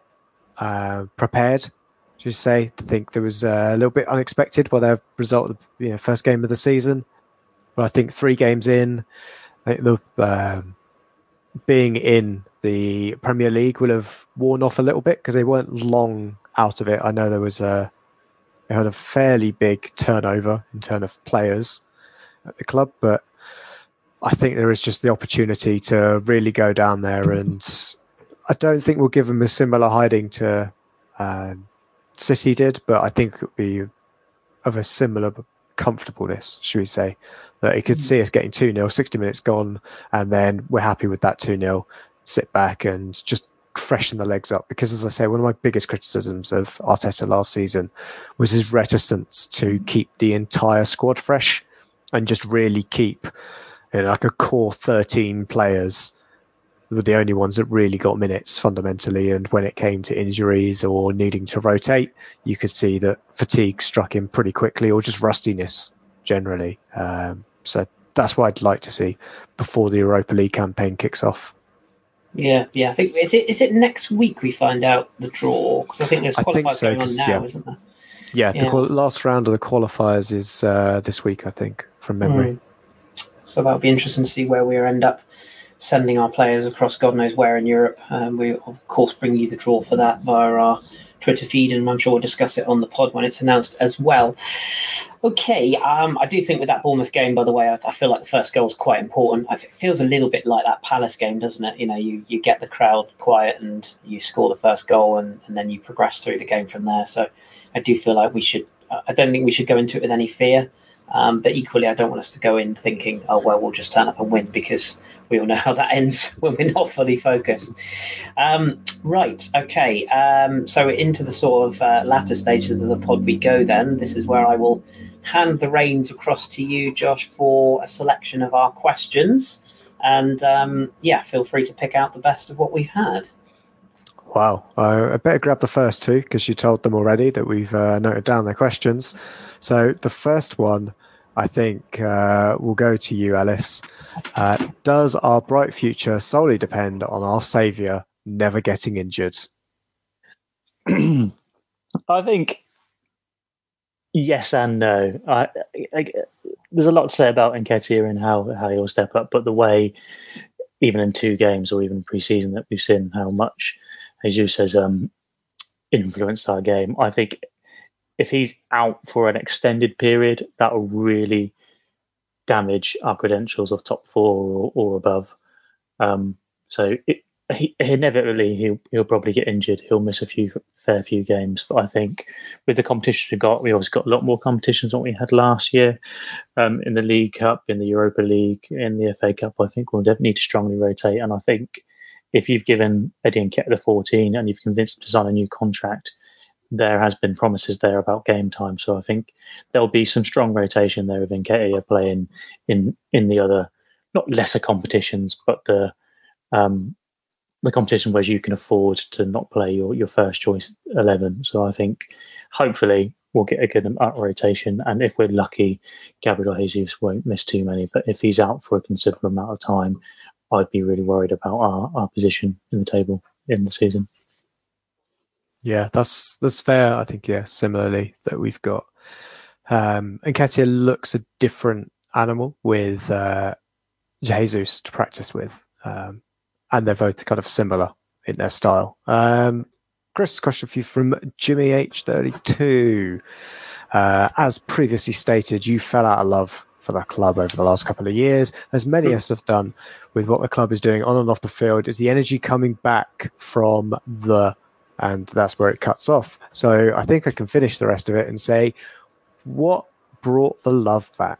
uh, prepared. Just say to think there was a little bit unexpected by their result of the you know, first game of the season. But I think three games in, I think the um, being in the Premier League will have worn off a little bit because they weren't long out of it. I know there was a they had a fairly big turnover in terms of players at the club, but I think there is just the opportunity to really go down there, and I don't think we'll give them a similar hiding to um, City did, but I think it would be of a similar comfortableness, should we say, that he could mm. see us getting 2 0, 60 minutes gone, and then we're happy with that 2 0, sit back and just freshen the legs up. Because, as I say, one of my biggest criticisms of Arteta last season was his reticence to keep the entire squad fresh and just really keep you know, like a core 13 players were the only ones that really got minutes fundamentally. And when it came to injuries or needing to rotate, you could see that fatigue struck him pretty quickly or just rustiness generally. Um, so that's what I'd like to see before the Europa League campaign kicks off. Yeah, yeah. I think is it is it next week we find out the draw because I think there's qualifiers so, going on now, yeah. isn't there? Yeah, yeah. the last round of the qualifiers is uh, this week, I think, from memory. Mm. So that'll be interesting to see where we end up sending our players across God knows where in Europe. Um, we of course bring you the draw for that via our Twitter feed, and I'm sure we'll discuss it on the pod when it's announced as well. Okay, um, I do think with that Bournemouth game, by the way, I, I feel like the first goal is quite important. It feels a little bit like that Palace game, doesn't it? You know, you, you get the crowd quiet and you score the first goal, and, and then you progress through the game from there. So I do feel like we should. I don't think we should go into it with any fear. Um, but equally, I don't want us to go in thinking, oh, well, we'll just turn up and win because we all know how that ends <laughs> when we're not fully focused. Um, right, okay. Um, so into the sort of uh, latter stages of the pod we go then. This is where I will hand the reins across to you, Josh, for a selection of our questions. And um, yeah, feel free to pick out the best of what we've had. Wow. Uh, I better grab the first two because you told them already that we've uh, noted down their questions. So the first one, I think, uh, will go to you, Ellis. Uh, does our bright future solely depend on our saviour never getting injured? <clears throat> I think yes and no. I, I, there's a lot to say about Nketiah and how, how he'll step up, but the way, even in two games or even pre-season, that we've seen how much – Jesus has um, influenced our game. I think if he's out for an extended period, that will really damage our credentials of top four or, or above. Um, so it, he, inevitably he'll he'll probably get injured. He'll miss a few fair few games. But I think with the competition we've got, we obviously got a lot more competitions than we had last year um, in the League Cup, in the Europa League, in the FA Cup. I think we'll definitely need to strongly rotate, and I think if you've given Eddie and Nketiah the 14 and you've convinced him to sign a new contract, there has been promises there about game time. So I think there'll be some strong rotation there with Nketiah playing in in the other, not lesser competitions, but the um, the competition where you can afford to not play your, your first choice 11. So I think hopefully we'll get a good of rotation. And if we're lucky, Gabriel Jesus won't miss too many. But if he's out for a considerable amount of time, I'd be really worried about our, our position in the table in the season. Yeah, that's that's fair. I think yeah, similarly that we've got um Nketiah looks a different animal with uh Jesus to practice with. Um and they're both kind of similar in their style. Um Kris, question for you from Jimmy H32. Uh, as previously stated, you fell out of love for the club over the last couple of years, as many of us have done with what the club is doing on and off the field. Is the energy coming back from the and that's where it cuts off. So I think I can finish the rest of it and say, what brought the love back?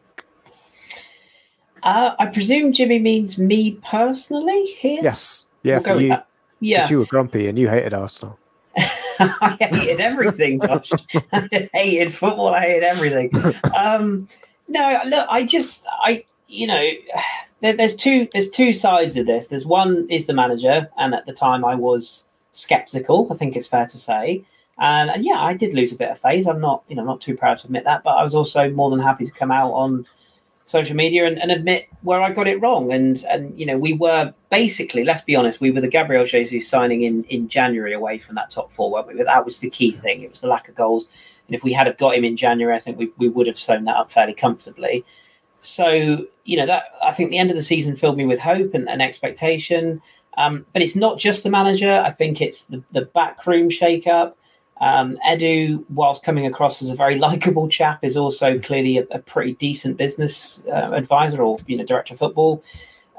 Uh, I presume Jimmy means me personally here. Yes, yeah, we'll for you. Yeah, you were grumpy and you hated Arsenal. <laughs> I hated everything, Josh. <laughs> I hated football. I hated everything. Um, no, look, I just, I, you know, <sighs> there, there's two, there's two sides of this. There's one is the manager, and at the time I was skeptical. I think it's fair to say. And, and yeah, I did lose a bit of faith. I'm not, you know, not too proud to admit that, but I was also more than happy to come out on social media and, and admit where I got it wrong. And and you know, we were basically, let's be honest, we were the Gabriel Jesus signing in in January away from that top four, weren't we? But that was the key thing. It was the lack of goals. And if we had have got him in January, I think we, we would have sewn that up fairly comfortably. So, you know, that I think the end of the season filled me with hope and, and expectation. Um, but it's not just the manager. I think it's the, the backroom shake-up. Um, Edu, whilst coming across as a very <laughs> likable chap, is also clearly a, a pretty decent business uh, advisor or you know director of football.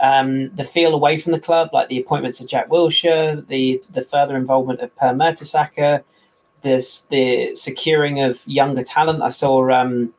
Um, the feel away from the club, like the appointments of Jack Wilshere, the the further involvement of Per Mertesacker, this the securing of younger talent. I saw um,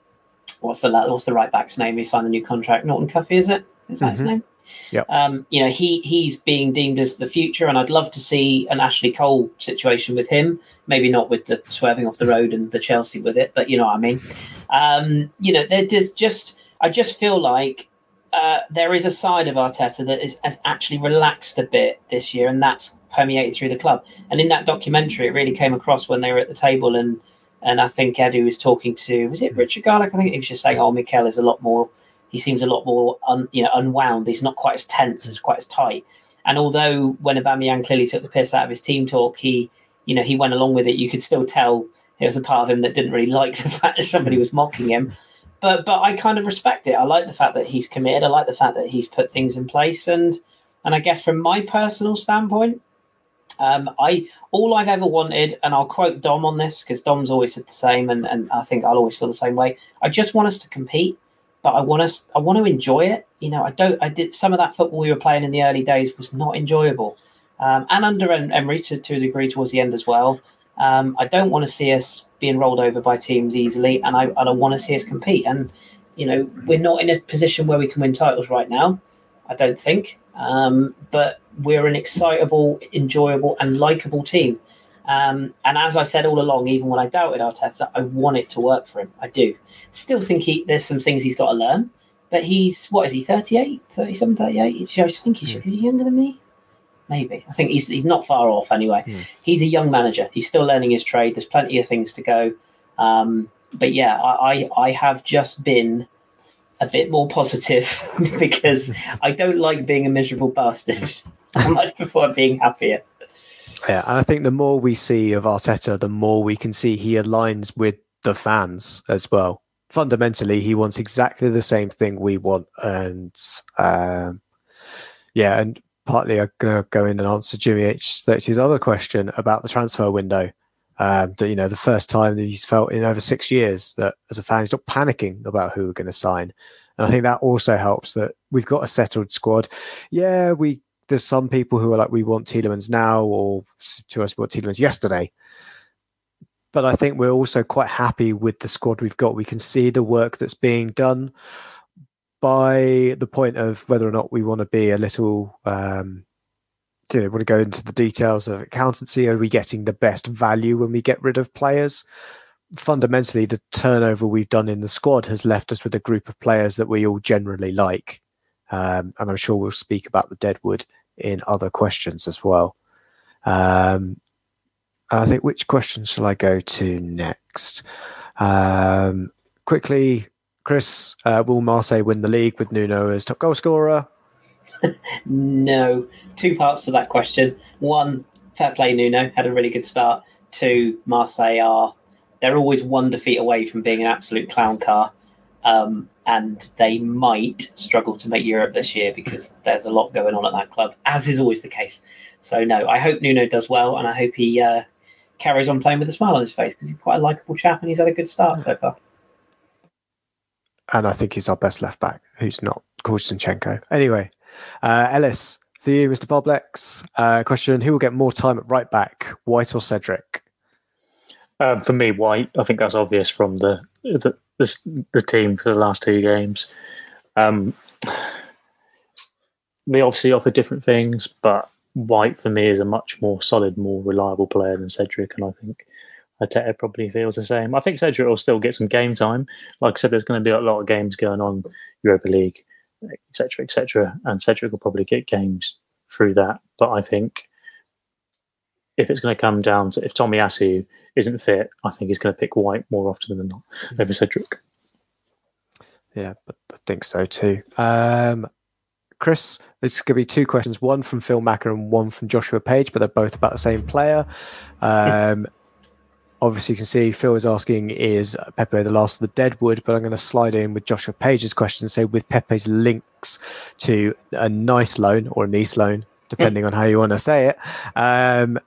what's the what's the right back's name? He signed the new contract. Norton Cuffy, is it? Is that mm-hmm. his name? Yeah. Um, you know, he he's being deemed as the future, and I'd love to see an Ashley Cole situation with him. Maybe not with the swerving off the road and the Chelsea with it, but you know what I mean. Um, you know, there's just I just feel like uh, there is a side of Arteta that is, has actually relaxed a bit this year, and that's permeated through the club. And in that documentary, it really came across when they were at the table, and and I think Edu was talking to was it Richard Garlick? I think he was just saying, "Oh, Mikel is a lot more." He seems a lot more un, you know unwound. He's not quite as tense, as quite as tight. And although when Aubameyang clearly took the piss out of his team talk, he you know he went along with it. You could still tell there was a part of him that didn't really like <laughs> the fact that somebody was mocking him. But but I kind of respect it. I like the fact that he's committed. I like the fact that he's put things in place. And and I guess from my personal standpoint, um, I all I've ever wanted, and I'll quote Dom on this because Dom's always said the same, and, and I think I'll always feel the same way. I just want us to compete but I want to I want to enjoy it. You know, I don't. I did some of that football we were playing in the early days was not enjoyable, um, and under Emery to, to a degree towards the end as well. Um, I don't want to see us being rolled over by teams easily, and I I want to see us compete. And you know, we're not in a position where we can win titles right now. I don't think, um, but we're an excitable, enjoyable, and likable team. Um, and as I said all along, even when I doubted Arteta, I want it to work for him. I do. Still think he, there's some things he's got to learn. But he's, what is he, 38, 37, 38? I think he's, is he younger than me? Maybe. I think he's, he's not far off anyway. Mm. He's a young manager. He's still learning his trade. There's plenty of things to go. Um, but yeah, I, I, I have just been a bit more positive <laughs> because I don't like being a miserable bastard. <laughs> I much prefer being happier. Yeah, and I think the more we see of Arteta, the more we can see he aligns with the fans as well. Fundamentally, he wants exactly the same thing we want, and um, yeah, and partly I'm going to go in and answer Jimmy H. his other question about the transfer window. Um, that you know, the first time that he's felt in over six years that as a fan, he's not panicking about who we're going to sign. And I think that also helps that we've got a settled squad. Yeah, we there's some people who are like, we want Tielemans now, or to us, we want Tielemans yesterday. But I think we're also quite happy with the squad we've got. We can see the work that's being done by the point of whether or not we want to be a little, um, you know, want to go into the details of accountancy. Are we getting the best value when we get rid of players? Fundamentally, the turnover we've done in the squad has left us with a group of players that we all generally like. Um, and I'm sure we'll speak about the Deadwood in other questions as well. Um, I think which question shall I go to next? Um, quickly, Kris, uh, will Marseille win the league with Nuno as top goal scorer? <laughs> no. Two parts to that question. One, fair play, Nuno had a really good start. to Marseille are they're always one defeat away from being an absolute clown car. Um, and they might struggle to make Europe this year because there's a lot going on at that club, as is always the case. So, no, I hope Nuno does well, and I hope he uh, carries on playing with a smile on his face because he's quite a likable chap and he's had a good start so far. And I think he's our best left back, who's not Kozinchenko. Anyway, uh, Ellis, for you, Mr. Boblex, uh, question Who will get more time at right back, White or Cedric? Um, for me, White. I think that's obvious from the the, the, the team for the last two games. Um, they obviously offer different things, but White for me is a much more solid, more reliable player than Cedric, and I think Arteta probably feels the same. I think Cedric will still get some game time. Like I said, there's going to be a lot of games going on, Europa League, etc., etc., and Cedric will probably get games through that. But I think if it's going to come down to if Tomiyasu isn't fit, I think he's going to pick White more often than not over Cedric. Yeah, but I think so too. Um, Kris, this is going to be two questions one from Phil Macker and one from Joshua Page, but they're both about the same player. Um, <laughs> obviously, you can see Phil is asking, is Pepe the last of the Deadwood? But I'm going to slide in with Joshua Page's question and say, with Pepe's links to a nice loan or a nice loan, depending on how you want to say it, um,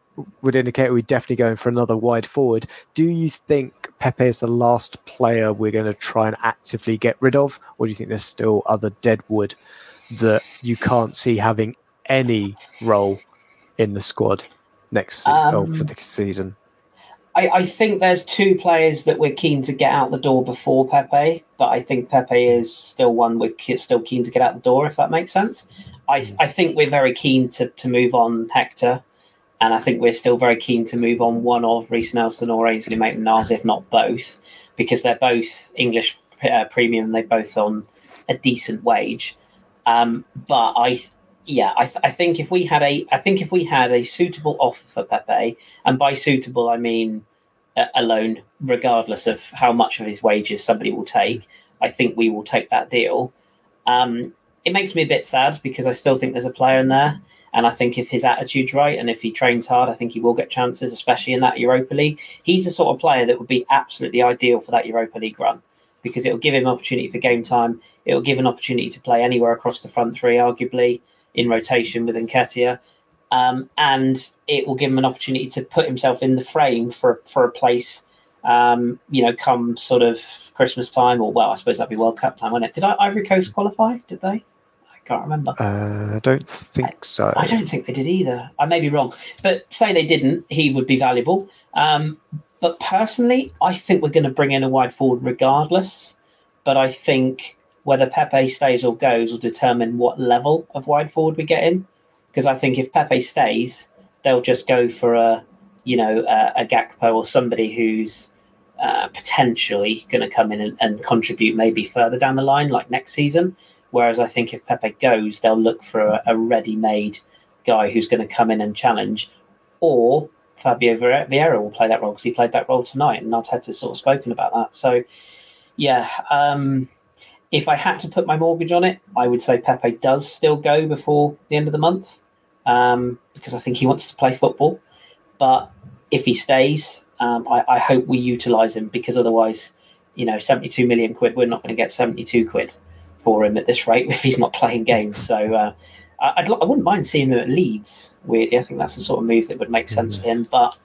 would indicate we're definitely going for another wide forward. Do you think Pepe is the last player we're going to try and actively get rid of, or do you think there's still other Deadwood that you can't see having any role in the squad next um, for the season? I, I, think there's two players that we're keen to get out the door before Pepe, but I think Pepe is still one we're still keen to get out the door, if that makes sense. I. I think we're very keen to, to move on Hector, and I think we're still very keen to move on one of Reiss Nelson or Ainsley Maitland-Niles, if not both, because they're both English uh, premium. They're both on a decent wage. Um, but I, yeah, I, th- I think if we had a, I think if we had a suitable offer for Pepe, and by suitable I mean uh, alone, regardless of how much of his wages somebody will take, I think we will take that deal. Um, it makes me a bit sad because I still think there's a player in there. And I think if his attitude's right and if he trains hard, I think he will get chances, especially in that Europa League. He's the sort of player that would be absolutely ideal for that Europa League run because it'll give him opportunity for game time. It'll give an opportunity to play anywhere across the front three, arguably in rotation with Nketiah. Um, and it will give him an opportunity to put himself in the frame for for a place. Um, you know, come sort of Christmas time, or well, I suppose that'd be World Cup time, wouldn't it? Did Ivory Coast qualify? Did they? I can't remember. Uh, I don't think so. I don't think they did either. I may be wrong, but say they didn't, he would be valuable. Um, but personally, I think we're going to bring in a wide forward regardless. But I think whether Pepe stays or goes will determine what level of wide forward we get in. Because I think if Pepe stays, they'll just go for a, you know, a, a Gakpo or somebody who's uh, potentially going to come in and, and, contribute maybe further down the line, like next season. Whereas I think if Pepe goes, they'll look for a, a ready-made guy who's going to come in and challenge, or Fabio Vieira will play that role because he played that role tonight, and Arteta's sort of spoken about that. So, yeah, um, if I had to put my mortgage on it, I would say Pepe does still go before the end of the month um, because I think he wants to play football. But if he stays, um, I, I, hope we utilise him because otherwise, you know, 72 million quid, we're not going to get 72 quid for him at this rate <laughs> if he's not playing games. So, uh, I'd, I wouldn't mind seeing him at Leeds. Weirdly, I think that's the sort of move that would make sense mm. for him. But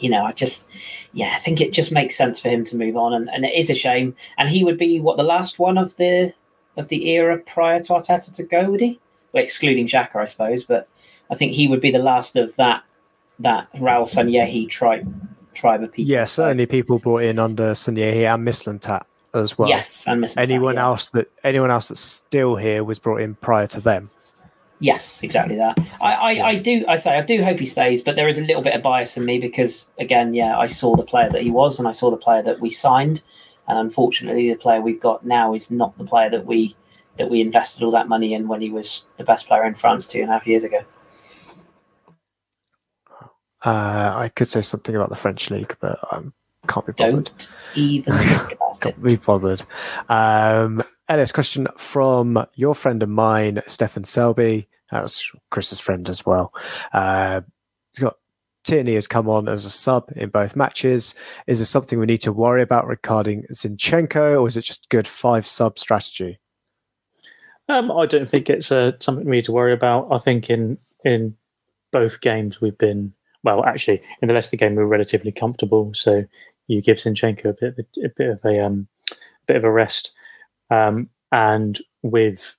you know, I just, yeah, I think it just makes sense for him to move on, and, and it is a shame. And he would be what the last one of the of the era prior to Arteta to go, would he? Well, excluding Xhaka, I suppose, but I think he would be the last of that that Raul Sanllehi tribe tribe of people. Yeah, certainly people brought in under Sanllehi and Mislintat as well. Yes, and Mislintat, anyone yeah. else that anyone else that's still here was brought in prior to them. Yes, exactly that. I, I, I, do. I say I do hope he stays, but there is a little bit of bias in me because, again, yeah, I saw the player that he was, and I saw the player that we signed, and unfortunately, the player we've got now is not the player that we that we invested all that money in when he was the best player in France two and a half years ago. Uh, I could say something about the French league, but I um, can't be bothered. Don't even think <laughs> about can't it. Be bothered. Um, Ellis, question from your friend of mine, Stefan Selby. That was Kris's friend as well. Uh, he's got Tierney has come on as a sub in both matches. Is there something we need to worry about regarding Zinchenko, or is it just good five sub strategy? Um, I don't think it's uh, something we need to worry about. I think in in both games we've been well. Actually, in the Leicester game we were relatively comfortable. So you give Zinchenko a bit of a, a bit of a um, bit of a rest. Um, and with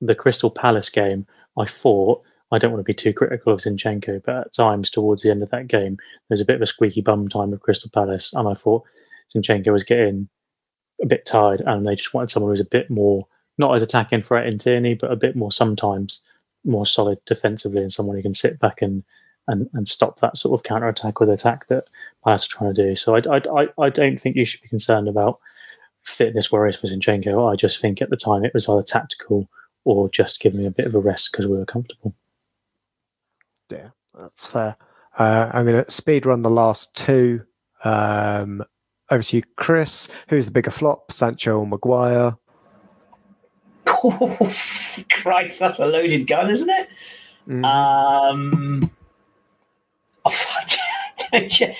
the Crystal Palace game, I thought I don't want to be too critical of Zinchenko, but at times towards the end of that game, there's a bit of a squeaky bum time with Crystal Palace, and I thought Zinchenko was getting a bit tired, and they just wanted someone who's a bit more not as attacking threat in Tierney, but a bit more sometimes more solid defensively, and someone who can sit back and and, and stop that sort of counter attack with attack that Palace are trying to do. So I, I, I don't think you should be concerned about fitness worries for Zinchenko. I just think at the time it was either tactical or just giving me a bit of a rest because we were comfortable. Yeah, that's fair. Uh, I'm going to speed run the last two. Um, over to you, Kris. Who's the bigger flop, Sancho or Maguire? Oh, <laughs> Christ, that's a loaded gun, isn't it? Mm. Um, <laughs>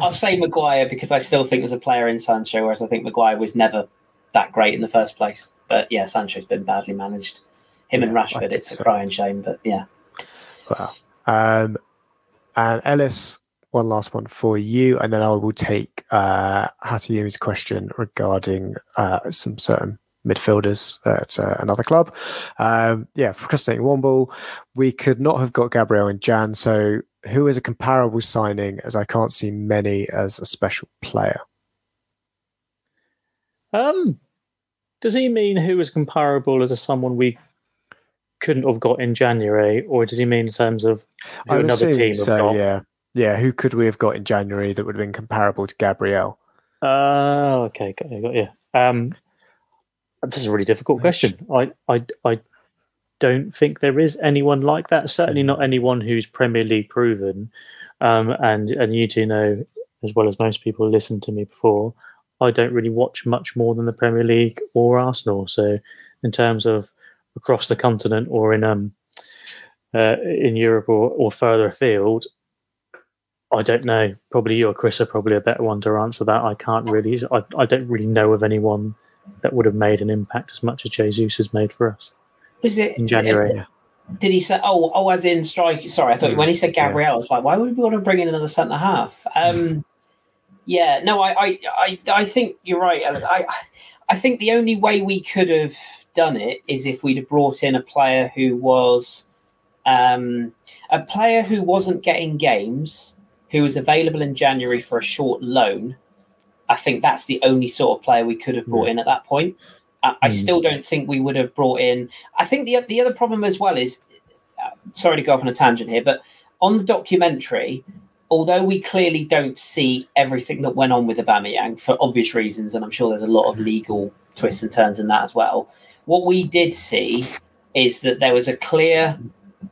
I'll say Maguire because I still think there's a player in Sancho, whereas I think Maguire was never that great in the first place. But yeah, Sancho's been badly managed. Him yeah, and Rashford, it's so. a crying shame, but yeah. Well, um, and Ellis, one last one for you, and then I will take uh, Hatayumi's question regarding uh, some certain midfielders at uh, another club. Um, yeah, procrastinating one ball. We could not have got Gabriel and Jan, so who is a comparable signing as I can't see many as a special player? Um, does he mean who is comparable as a someone we couldn't have got in January, or does he mean in terms of another team so, got? Yeah, yeah. Who could we have got in January that would have been comparable to Gabriel? Uh, okay, got, got yeah. Um, this is a really difficult question. I, I, I don't think there is anyone like that. Certainly not anyone who's Premier League proven. Um, and and you two know as well as most people listened to me before. I don't really watch much more than the Premier League or Arsenal. So, in terms of across the continent or in um uh, in Europe or, or further afield, I don't know. Probably you or Kris are probably a better one to answer that. I can't really. I, I don't really know of anyone that would have made an impact as much as Jesus has made for us. Was it in January? Did he say? Oh, oh, as in strike. Sorry, I thought mm, when he said Gabriel, yeah. I was like, why would we want to bring in another centre half? Um, <sighs> yeah, no, I, I, I, I think you're right. I, I think the only way we could have done it is if we'd have brought in a player who was um, a player who wasn't getting games, who was available in January for a short loan. I think that's the only sort of player we could have brought mm. in at that point. I, I, hmm. still don't think we would have brought in. I think the the other problem as well is, uh, sorry to go off on a tangent here, but on the documentary, although we clearly don't see everything that went on with Aubameyang for obvious reasons, and I'm sure there's a lot of legal twists and turns in that as well. What we did see is that there was a clear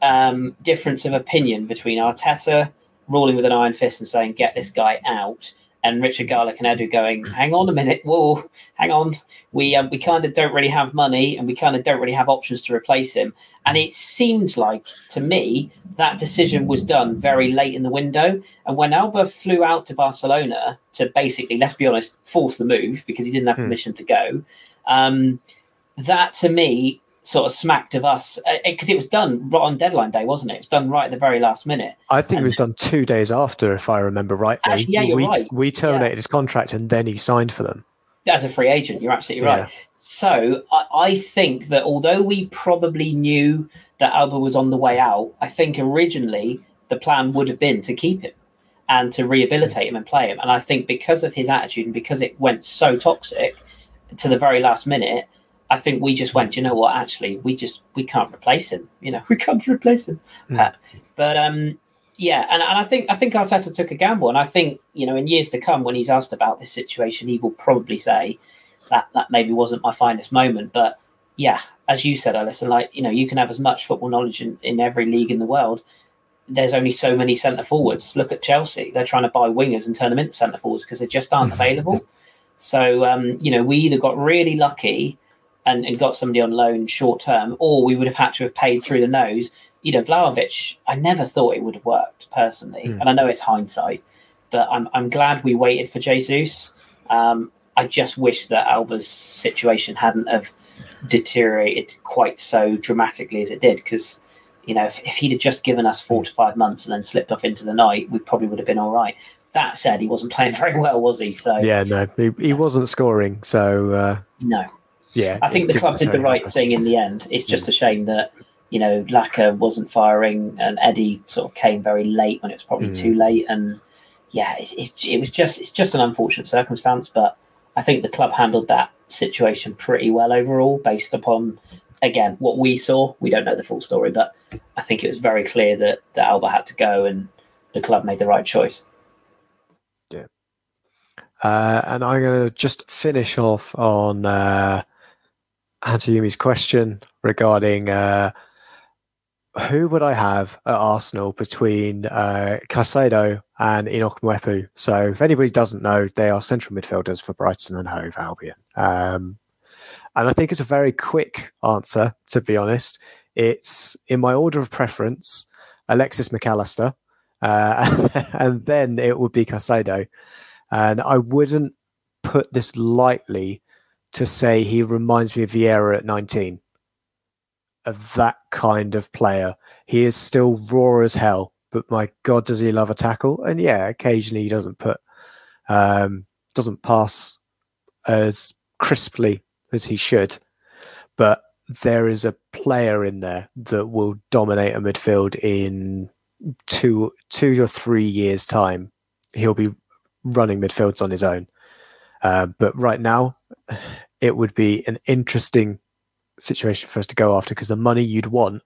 um, difference of opinion between Arteta ruling with an iron fist and saying, "Get this guy out," and Richard Garlick and Edu going, "Hang on a minute, whoa, hang on, we um, we kind of don't really have money, and we kind of don't really have options to replace him." And it seemed like to me that decision was done very late in the window. And when Auba flew out to Barcelona to basically, let's be honest, force the move because he didn't have hmm. permission to go, um, that to me sort of smacked of us because uh, it was done right on deadline day, wasn't it? It was done right at the very last minute. I think and, it was done two days after, if I remember rightly. Actually, yeah, you're we, right. We terminated yeah. his contract and then he signed for them. As a free agent, you're absolutely right. Yeah. So I, I think that although we probably knew that Auba was on the way out, I think originally the plan would have been to keep him and to rehabilitate him and play him. And I think because of his attitude and because it went so toxic to the very last minute, I think we just went, you know what? Actually, we just we can't replace him. You know, <laughs> we can't replace him, mm. Pep. But um, yeah, and, and I think I think Arteta took a gamble, and I think you know in years to come, when he's asked about this situation, he will probably say that that maybe wasn't my finest moment. But yeah, as you said, Alison, like you know, you can have as much football knowledge in, in every league in the world. There's only so many centre forwards. Look at Chelsea; they're trying to buy wingers and turn them into centre forwards because they just aren't <laughs> available. So um, you know, we either got really lucky and, and got somebody on loan short term, or we would have had to have paid through the nose you know, Vlahovic, I never thought it would have worked personally, mm. and I know it's hindsight, but I'm I'm glad we waited for Jesus. Um, I just wish that Auba's situation hadn't have deteriorated quite so dramatically as it did, because you know, if, if he'd have just given us four to five months and then slipped off into the night, we probably would have been all right. That said, he wasn't playing <laughs> very well, was he? So yeah, no, he, he wasn't scoring. So uh, no, yeah, I think the club did the right thing in the end. It's just a shame that you know Laca wasn't firing and Eddie sort of came very late when it was probably mm. too late. And yeah, it, it, it was just it's just an unfortunate circumstance, but I think the club handled that situation pretty well overall, based upon again what we saw. We don't know the full story, but I think it was very clear that that Auba had to go, and the club made the right choice. Yeah, uh, and I'm going to just finish off on. Uh, Hatayumi's question regarding uh, who would I have at Arsenal between uh, Caicedo and Enoch Mwepu. So, if anybody doesn't know, they are central midfielders for Brighton and Hove Albion. Um, and I think it's a very quick answer, to be honest. It's in my order of preference Alexis Mac Allister, uh, <laughs> and then it would be Caicedo. And I wouldn't put this lightly to say he reminds me of Vieira at 19. Of that kind of player. He is still raw as hell, but my God, does he love a tackle? And yeah, occasionally he doesn't put, um, doesn't pass as crisply as he should. But there is a player in there that will dominate a midfield in two, two or three years' time. He'll be running midfields on his own. Uh, but right now, it would be an interesting situation for us to go after because the money you'd want,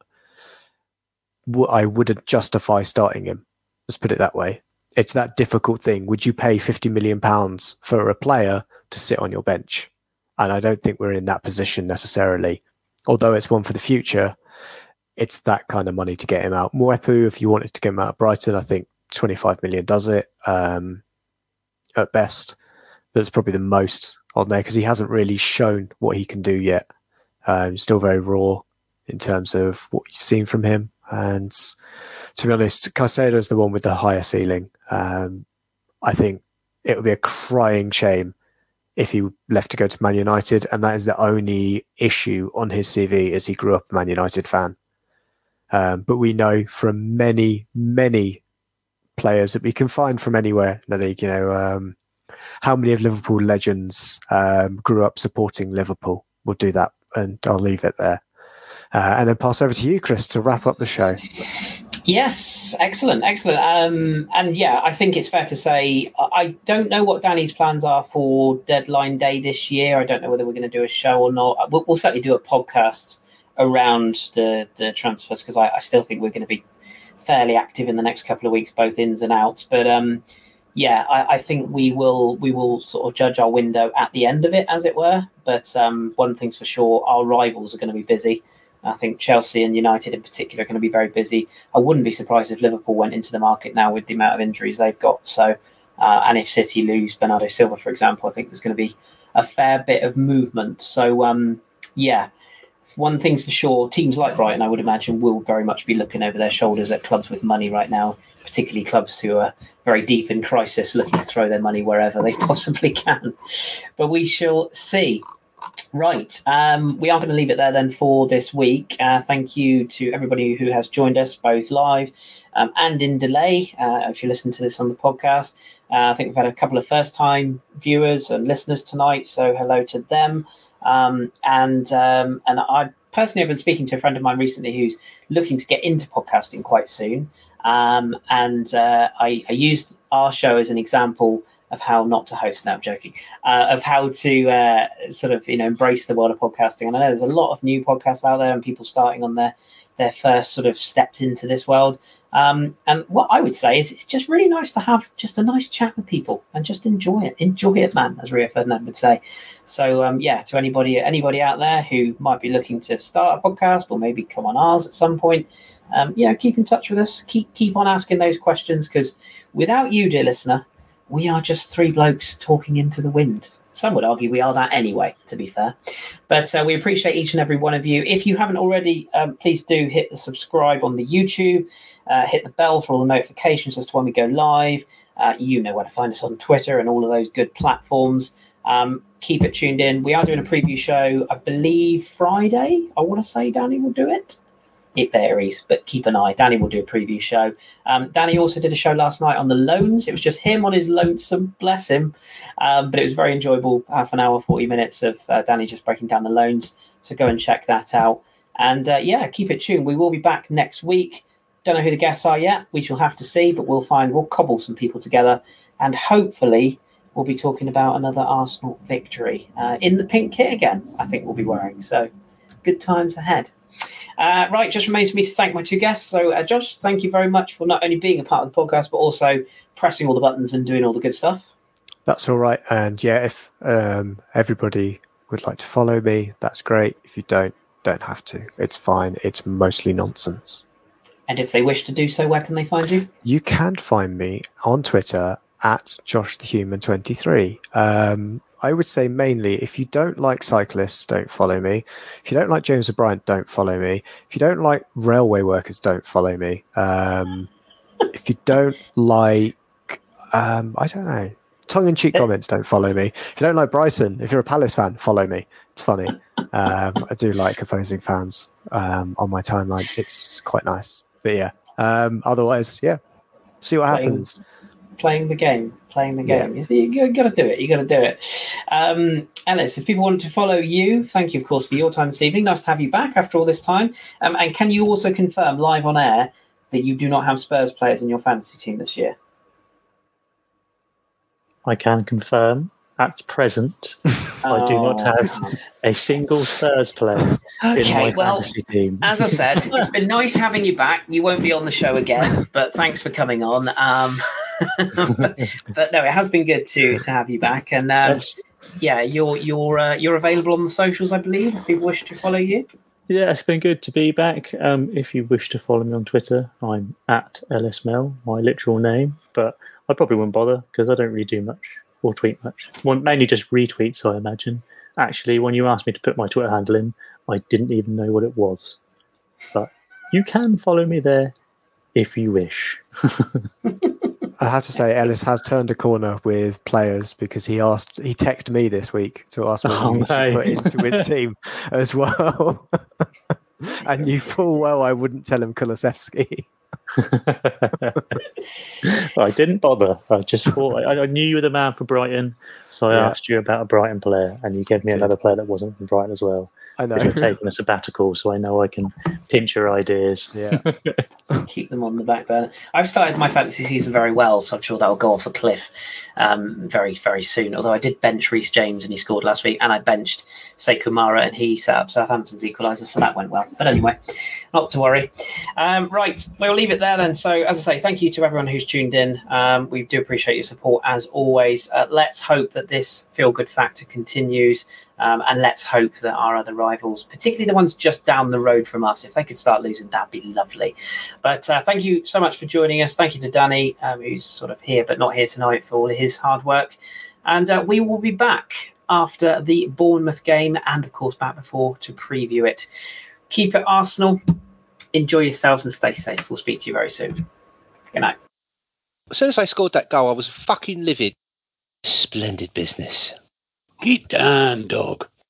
I wouldn't justify starting him. Let's put it that way. It's that difficult thing. Would you pay fifty million pounds for a player to sit on your bench? And I don't think we're in that position necessarily. Although it's one for the future, it's that kind of money to get him out. Mwepu, if you wanted to get him out of Brighton, I think 25 million does it um, at best. That's probably the most on there because he hasn't really shown what he can do yet. Um, still very raw in terms of what you've seen from him. And to be honest, Caicedo is the one with the higher ceiling. Um, I think it would be a crying shame if he left to go to Man United, and that is the only issue on his CV as he grew up a Man United fan. Um, but we know from many, many players that we can find from anywhere in the league, you know, um, how many of Liverpool legends um, grew up supporting Liverpool? We'll do that, and I'll leave it there. Uh, and then pass over to you, Kris, to wrap up the show. Yes, excellent, excellent. Um, and yeah, I think it's fair to say I don't know what Danny's plans are for deadline day this year. I don't know whether we're going to do a show or not. We'll, we'll certainly do a podcast around the the transfers because I, I, still think we're going to be fairly active in the next couple of weeks, both ins and outs. But um, yeah, I, I, think we will we will sort of judge our window at the end of it, as it were. But um, one thing's for sure, our rivals are going to be busy. I think Chelsea and United in particular are going to be very busy. I wouldn't be surprised if Liverpool went into the market now with the amount of injuries they've got. So, uh, and if City lose Bernardo Silva, for example, I think there's going to be a fair bit of movement. So, um, yeah, one thing's for sure, teams like Brighton, I would imagine, will very much be looking over their shoulders at clubs with money right now particularly clubs who are very deep in crisis, looking to throw their money wherever they <laughs> possibly can. But we shall see. Right, um, we are going to leave it there then for this week. Uh, thank you to everybody who has joined us both live um, and in delay. Uh, if you listen to this on the podcast, uh, I think we've had a couple of first-time viewers and listeners tonight, so hello to them. Um, and um, and I personally have been speaking to a friend of mine recently who's looking to get into podcasting quite soon. Um, and uh, I, I, used our show as an example of how not to host. Now I'm joking. Uh, of how to uh, sort of you know embrace the world of podcasting. And I know there's a lot of new podcasts out there and people starting on their their first sort of steps into this world. Um, and what I would say is it's just really nice to have just a nice chat with people and just enjoy it. Enjoy it, man, as Rio Ferdinand would say. So um, yeah, to anybody anybody out there who might be looking to start a podcast or maybe come on ours at some point, um, you know, keep in touch with us. Keep keep on asking those questions because without you, dear listener, we are just three blokes talking into the wind. Some would argue we are that anyway, to be fair. But uh, we appreciate each and every one of you. If you haven't already, um, please do hit the subscribe on the YouTube, uh, hit the bell for all the notifications as to when we go live. Uh, you know where to find us on Twitter and all of those good platforms. Um, keep it tuned in. We are doing a preview show, I believe Friday. I want to say Danny will do it it varies, but keep an eye. Danny will do a preview show. Um, Danny also did a show last night on the loans. It was just him on his lonesome, bless him. Um, but it was very enjoyable. Half an hour, 40 minutes of uh, Danny just breaking down the loans. So go and check that out. And uh, yeah, keep it tuned. We will be back next week. Don't know who the guests are yet. We shall have to see, but we'll find, we'll cobble some people together. And hopefully, we'll be talking about another Arsenal victory uh, in the pink kit again, I think we'll be wearing. So good times ahead. Uh, right, just remains for me to thank my two guests. So, uh, Josh, thank you very much for not only being a part of the podcast, but also pressing all the buttons and doing all the good stuff. That's all right. And yeah, if um, everybody would like to follow me, that's great. If you don't, don't have to. It's fine. It's mostly nonsense. And if they wish to do so, where can they find you? You can find me on Twitter at Josh the Human 23. Um, I would say mainly if you don't like cyclists, don't follow me. If you don't like James O'Brien, don't follow me. If you don't like railway workers, don't follow me. Um, <laughs> if you don't like, um, I don't know, tongue in cheek comments, don't follow me. If you don't like Brighton, if you're a Palace fan, follow me. It's funny. Um, I do like opposing fans um, on my timeline. It's quite nice. But yeah, um, otherwise, yeah, see what happens. Playing the game, playing the game. You, see, you got to do it. You got to do it. Um, Ellis, if people want to follow you, thank you, of course, for your time this evening. Nice to have you back after all this time. Um, and can you also confirm live on air that you do not have Spurs players in your fantasy team this year? I can confirm at present I do not Oh, have a single Spurs player in my well, fantasy team. as I said, it's been nice having you back. You won't be on the show again, but thanks for coming on. Um, <laughs> but, <laughs> but no, it has been good to to have you back. And um, yeah, you're you're uh, you're available on the socials, I believe. If people wish to follow you. Yeah, it's been good to be back. Um, if you wish to follow me on Twitter, I'm at LSMel, my literal name, but I probably wouldn't bother because I don't really do much or tweet much. Well, mainly just retweets, I imagine. Actually, when you asked me to put my Twitter handle in, I didn't even know what it was. But you can follow me there if you wish. <laughs> I have to say, Ellis has turned a corner with players because he asked, he texted me this week to ask me Oh, who he should put into his <laughs> team as well. <laughs> and you full well I wouldn't tell him Kulusevski. <laughs> I didn't bother. I just thought I, I knew you were the man for Brighton, so I Yeah. asked you about a Brighton player, and you gave me another player that wasn't from Brighton as well. I know. You're <laughs> taking a sabbatical, so I know I can pinch your ideas. yeah. <laughs> <laughs> keep them on the back burner. I've started my fantasy season very well, so I'm sure that will go off a cliff um, very, very soon. Although I did bench Reece James and he scored last week, and I benched Sekou Mara and he set up Southampton's equaliser, so that went well. But anyway, not to worry. Um, right, we'll leave it there then. So, as I say, thank you to everyone who's tuned in. Um, we do appreciate your support as always. Uh, let's hope that this feel good factor continues. Um, and let's hope that our other rivals, particularly the ones just down the road from us, if they could start losing, that'd be lovely. But uh, thank you so much for joining us. Thank you to Danny, um, who's sort of here but not here tonight for all his hard work. And uh, we will be back after the Bournemouth game and, of course, back before to preview it. Keep it Arsenal. Enjoy yourselves and stay safe. We'll speak to you very soon. Good night. As soon as I scored that goal, I was fucking livid. Splendid business. Get down, dog.